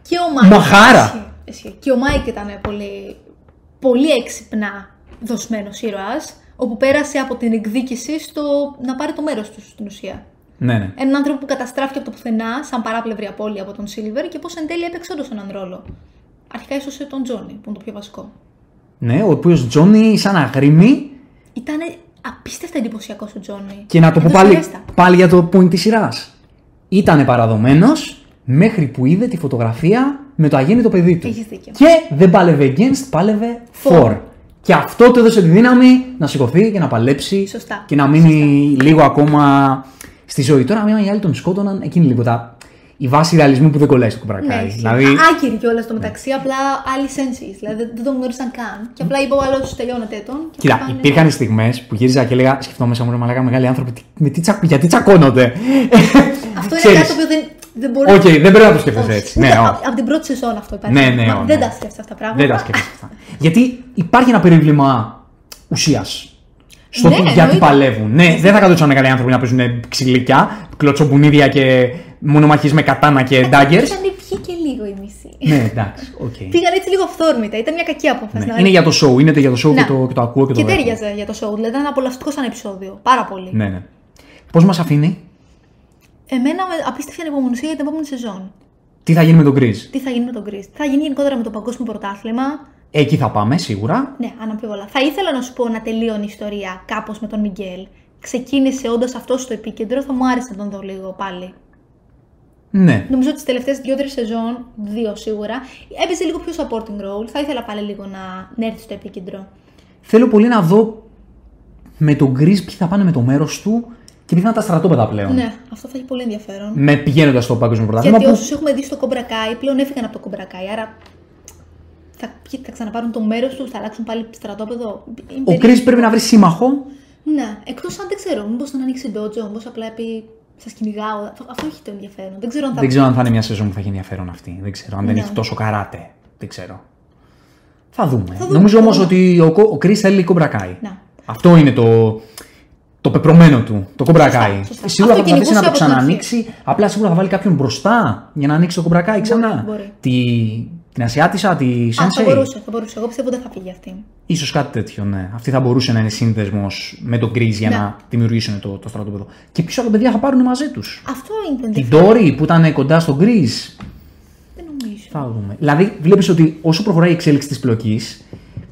Και ο Μάικ. Μια χαρά. Ισχύει, ισχύει. Και ο Μάικ ήταν πολύ, πολύ έξυπνα δοσμένος ήρωας, όπου πέρασε από την εκδίκηση στο να πάρει το μέρος του στην ουσία. Ναι, ναι. Έναν άνθρωπο που καταστράφηκε από το πουθενά, σαν παράπλευρη απώλεια από τον Σίλιβερ και πώς εν τέλει έπαιξε όντως έναν ρόλο. Αρχικά ίσως τον Τζόνι, που είναι το πιο βασικό. Ναι, ο οποίος Τζόνι σαν αγρίμη. Ήταν απίστευτα εντυπωσιακός ο Τζόνι. Και να το πω Έδωσε πάλι, ρέστα. πάλι για το point της σειράς. Ήταν παραδομένος μέχρι που είδε τη φωτογραφία με το αγέννητο παιδί του. Έχεις δίκιο. Και δεν πάλευε against, πάλευε for. For. Και αυτό του έδωσε τη δύναμη να σηκωθεί και να παλέψει Σωστά. και να μείνει λίγο ακόμα στη ζωή. Τώρα, μια οι άλλοι τον σκότωναν, εκείνη λίγο τα. Η βάση ρεαλισμού που δεν κολλάει στο Cobra Kai. Ναι, ισχύει. δηλαδή, Α- Άκυρη κιόλας στο μεταξύ, απλά άλλοι senseis. Δηλαδή δεν, δεν τον γνώρισαν καν. Και απλά είπε ο άλλος τελειώνετέ τον. και Κοίτα, πάνε- υπήρχαν στιγμές που γύριζα και έλεγα, σκεφτόμαι μέσα μου, ρε μαλάκα, μεγάλοι άνθρωποι, τι- με τι τσακ, γιατί τσακώνονται; Αυτό είναι Ξέρεις. κάτι το οποίο δεν, δεν μπορεί Οκ, δεν πρέπει να το σκέφτεσαι Όχι. έτσι. Ούτε Ναι, α- όχι. από την πρώτη σεζόν αυτό υπάρχει. Ναι, ναι, Μα όχι, δεν ναι. τα σκέφτεσαι αυτά τα πράγματα. Δεν τα σκέφτεσαι αυτά. Γιατί υπάρχει ένα περίβλημα ουσίας. Στο Ναι, τι- γιατί εννοείται. παλεύουν. Ναι, δεν θα κατότσαν καλοί άνθρωποι να παίζουν ξυλίκια, κλωτσομπουνίδια και μονομαχίες με κατάνα και daggers. Ήταν ποιοι και λίγο η μισή. ναι, εντάξει, οκ. Πήγαν έτσι λίγο αυθόρμητα. Ήταν μια κακή απόφαση. Ναι, να- Είναι για το show, είναι για το show Ναι. και, το, και το ακούω και το Και δέχομαι. ταίριαζε για το show. Δηλαδή ήταν απολαυστικό σαν επεισόδιο. Πάρα πολύ. Ναι, ναι. Πώς μας αφήνει, Εμένα με απίστευτη ανυπομονησία για την επόμενη σεζόν. τι θα γίνει με τον Chris; Τι θα γίνει με τον Chris; Τι θα γίνει γενικότερα με το παγκόσμιο πρωτάθλημα; Εκεί θα πάμε σίγουρα. Ναι, αναμφίβολα. Θα ήθελα να σου πω να τελείωνε η ιστορία κάπως με τον Μιγγέλ. Ξεκίνησε όντως αυτό στο επίκεντρο, θα μου άρεσε να τον δω λίγο πάλι. Ναι. Νομίζω ότι τις τελευταίες δύο-τρει σεζόν, δύο σίγουρα, έπαιζε λίγο πιο supporting role. Θα ήθελα πάλι λίγο να, να έρθει στο επίκεντρο. Θέλω πολύ να δω με τον Chris ποιοι θα πάνε με το μέρος του και ποιοι θα είναι τα στρατόπεδα πλέον. Ναι, αυτό θα έχει πολύ ενδιαφέρον. Με πηγαίνοντας στο παγκόσμιο πρωτάθλημα. Γιατί που- όσους έχουμε δει στο Cobra Kai πλέον έφυγαν από το Cobra Kai, άρα θα, ποιοι θα ξαναπάρουν το μέρος του, θα αλλάξουν πάλι στρατόπεδο. Είναι Ο περίεργο. Chris πρέπει να βρει σύμμαχο. Ναι, εκτός αν δεν ξέρω, μήπως να ανοίξει ντότζο, μήπως απλά πει Σας κυνηγάω. Αυτό, αυτό έχει το ενδιαφέρον. Δεν ξέρω αν θα. Δεν ξέρω αν θα είναι μια σεζόν που θα έχει ενδιαφέρον αυτή. Δεν ξέρω. Αν δεν Ναι. έχει τόσο καράτε. Δεν ξέρω. Θα δούμε. δούμε, Νομίζω θα όμως δούμε. ότι ο, Κο- ο Chris θέλει κομπρακάι. Να. Αυτό είναι το, το πεπρωμένο του. Το κομπρακάι. σωστά. Σίγουρα θα Αυτό προσπαθήσει να το κυνηγούσε από την ξανανοίξει. Απλά σίγουρα θα βάλει κάποιον μπροστά για να ανοίξει το κομπρακάι ξανά. μπορεί. Τη, την Ασιάτισα, τη Α, θα Sensei; μπορούσε, θα μπορούσε. Εγώ πιστεύω δεν θα φύγει αυτή. Ίσως κάτι τέτοιο, ναι. Αυτή θα μπορούσε να είναι σύνδεσμος με τον Chris για Ναι. να δημιουργήσουν το, το στρατόπεδο. Και πίσω από τα παιδιά θα πάρουν μαζί τους. Αυτό είναι το Την ενδιαφέρον. Dory που ήταν κοντά στον Chris. Δεν νομίζω. Θα δούμε. Δηλαδή, βλέπεις ότι όσο προχωράει η εξέλιξη της πλοκής,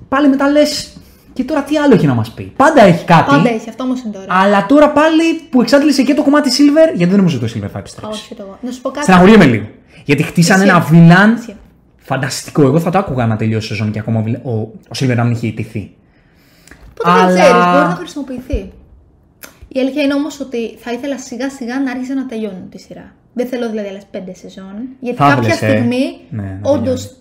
πάλι μετά λες. Και τώρα τι άλλο έχει να μας πει; Πάντα έχει κάτι. Πάντα έχει, αυτό όμως είναι τώρα. Αλλά τώρα πάλι που εξάντλησε και το κομμάτι Silver, γιατί δεν νομίζω ότι το Silver θα επιστρέψει. Όχι, το εγώ. Να σου πω κάτι. Στεναχωριέμαι λίγο. Γιατί χτίσανε Ισχύει. ένα βίλαν Ισχύει. Φανταστικό. Εγώ θα το άκουγα να τελειώσει η σεζόν και ακόμα ο, ο Σίλβερ είχε ιτηθεί. Πότε δεν Αλλά- ξέρεις, μπορεί να χρησιμοποιηθεί. Η αλήθεια είναι όμως ότι θα ήθελα σιγά σιγά να άρχισε να τελειώνει τη σειρά. Δεν θέλω δηλαδή άλλες πέντε σεζόν. Γιατί Θα κάποια ήθελες, ε. στιγμή Ναι, να όντως τελειώνει.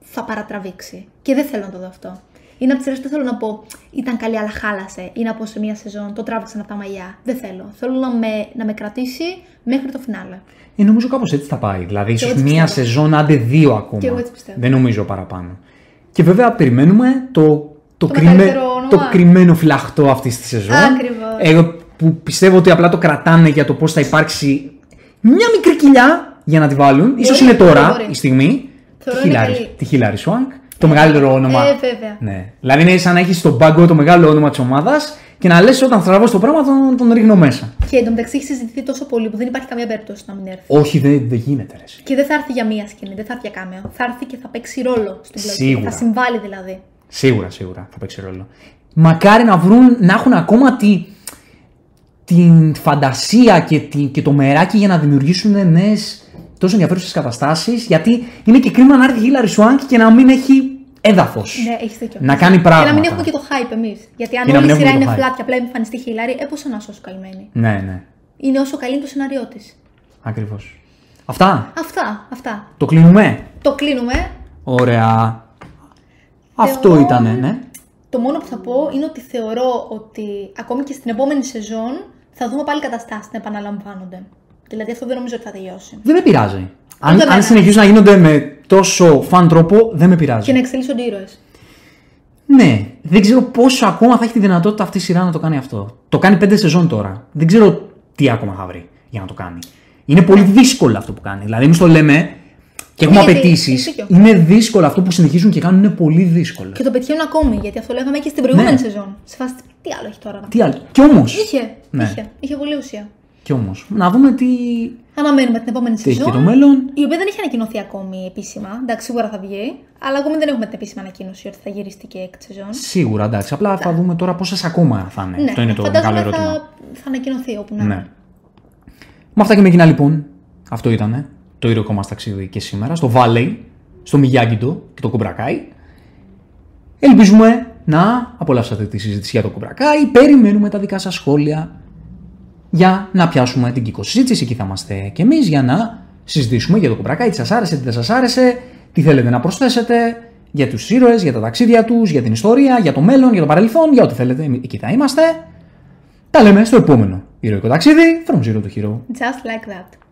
θα παρατραβήξει. Και δεν θέλω να το δω αυτό. Είναι από τις σειρές που δεν θέλω να πω ήταν καλή αλλά χάλασε. Ή να πω σε μία σεζόν το τράβηξαν από τα μαλλιά. Δεν θέλω. Θέλω να με, να με κρατήσει μέχρι το φινάλε. Ε, νομίζω κάπως έτσι θα πάει. Δηλαδή, ίσως έτσι μία πιστεύω. σεζόν, άντε δύο ακόμα. Και εγώ έτσι πιστεύω. Δεν νομίζω παραπάνω. Και βέβαια περιμένουμε το, το, κρυμμέ- μεγαλύτερο όνομα. το κρυμμένο φυλαχτό αυτής της σεζόν. Ακριβώς. Εγώ που πιστεύω ότι απλά το κρατάνε για το πώς θα υπάρξει μια μικρή κοιλιά για να τη βάλουν. Ίσως είναι τώρα μπορεί. η στιγμή. Θεωρώ τη είναι Χίλαρη- καλή. Τη Χίλαρη Σουάνκ. Το μεγαλύτερο όνομα. Ε, βέβαια. Ναι. Δηλαδή είναι σαν να έχεις στον πάγκο το μεγάλο όνομα της ομάδας και να λες όταν θραβώ το πράγμα τον, τον ρίχνω μέσα. Και εντωμεταξύ έχεις συζητηθεί τόσο πολύ που δεν υπάρχει καμία περίπτωση να μην έρθεις. Όχι, δεν, δεν γίνεται. Ρε. εσύ. Και δεν θα έρθει για μία σκηνή, δεν θα έρθει για κάμεο. Θα έρθει και θα παίξει ρόλο στην πλοκή. Σίγουρα. Θα συμβάλλει δηλαδή. Σίγουρα, σίγουρα θα παίξει ρόλο. Μακάρι να βρουν, να έχουν ακόμα τη, την φαντασία και, τη, και το μεράκι για να δημιουργήσουν νέες τόσο ενδιαφέρουσες καταστάσεις. Γιατί είναι και κρίμα να έρθει η Χίλαρη Σουάνκ και να μην έχει έδαφος. Ναι, έχεις δίκιο. Να κάνει Και να μην πράγματα. έχουμε και το hype εμείς. Γιατί αν Και να όλη η μην σειρά έχουμε είναι το hype. flat και απλά εμφανιστεί χιλάρη, ε, πώ να όσο καλυμμένη. Ναι, ναι. Είναι όσο καλή είναι το σενάριό της. Ακριβώς. Αυτά. Αυτά, αυτά. Το κλείνουμε. Το κλείνουμε. Ωραία. Αυτό Θεωρώ- ήτανε, ναι. Το μόνο που θα πω είναι ότι θεωρώ ότι ακόμη και στην επόμενη σεζόν θα δούμε πάλι καταστάσεις να επαναλαμβάνονται. Δηλαδή αυτό δεν νομίζω ότι θα τελειώσει. Δεν με πειράζει. Αν, Ούτε αν εμένα. συνεχίζουν να γίνονται με τόσο φαν τρόπο, δεν με πειράζει. Και να εξελίσσονται ήρωες. Ναι, δεν ξέρω πόσο ακόμα θα έχει τη δυνατότητα αυτή η σειρά να το κάνει αυτό. Το κάνει πέντε σεζόν τώρα. Δεν ξέρω τι ακόμα θα βρει για να το κάνει. Είναι πολύ δύσκολο αυτό που κάνει. Δηλαδή, εμείς το λέμε και έχουμε Ναι, γιατί απαιτήσεις. έχεις δίκιο. Είναι δύσκολο αυτό που συνεχίζουν και κάνουν είναι πολύ δύσκολο. Και το πετυχαίνουν ακόμη, γιατί αυτό λέγαμε και στην προηγούμενη Ναι. σεζόν. Σε φάση, τι άλλο έχει τώρα να Τι άλλο. Κι όμως. Είχε, Ναι. είχε, είχε πολύ ουσία. Κι όμως. Να δούμε τι, Αναμένουμε την επόμενη τι έχει σεζόν. και το μέλλον. Η οποία δεν έχει ανακοινωθεί ακόμη επίσημα. Εντάξει, σίγουρα θα βγει. Αλλά ακόμη δεν έχουμε την επίσημη ανακοίνωση ότι θα γυριστεί και έκτη σεζόν. Σίγουρα, εντάξει. Απλά θα δούμε τώρα πόσες ακόμα θα είναι. Ναι, Αυτό είναι το φαντάζομαι μεγάλο ερώτημα. θα, θα ανακοινωθεί όπου να Ναι. είναι. Με αυτά και με κοινά λοιπόν, αυτό ήταν το ήρωκο μας ταξίδι και σήμερα, στο Valley, στο Μιγιάγκητο και το Κουμπρακάι. Ελπίζουμε να απολαύσατε τη συζήτηση για το Κουμπρακάι. Περιμένουμε τα δικά σας σχόλια για να πιάσουμε την κυκοσυζήτηση. Εκεί θα είμαστε κι εμείς για να συζητήσουμε για το Κουμπρακάι. Τι σας άρεσε, τι δεν σας άρεσε, τι θέλετε να προσθέσετε για τους ήρωες, για τα ταξίδια τους, για την ιστορία, για το μέλλον, για το παρελθόν, για ό,τι θέλετε. Εκεί θα είμαστε. Τα λέμε στο επόμενο ηρωικό ταξίδι from Zero to Hero. Just like that.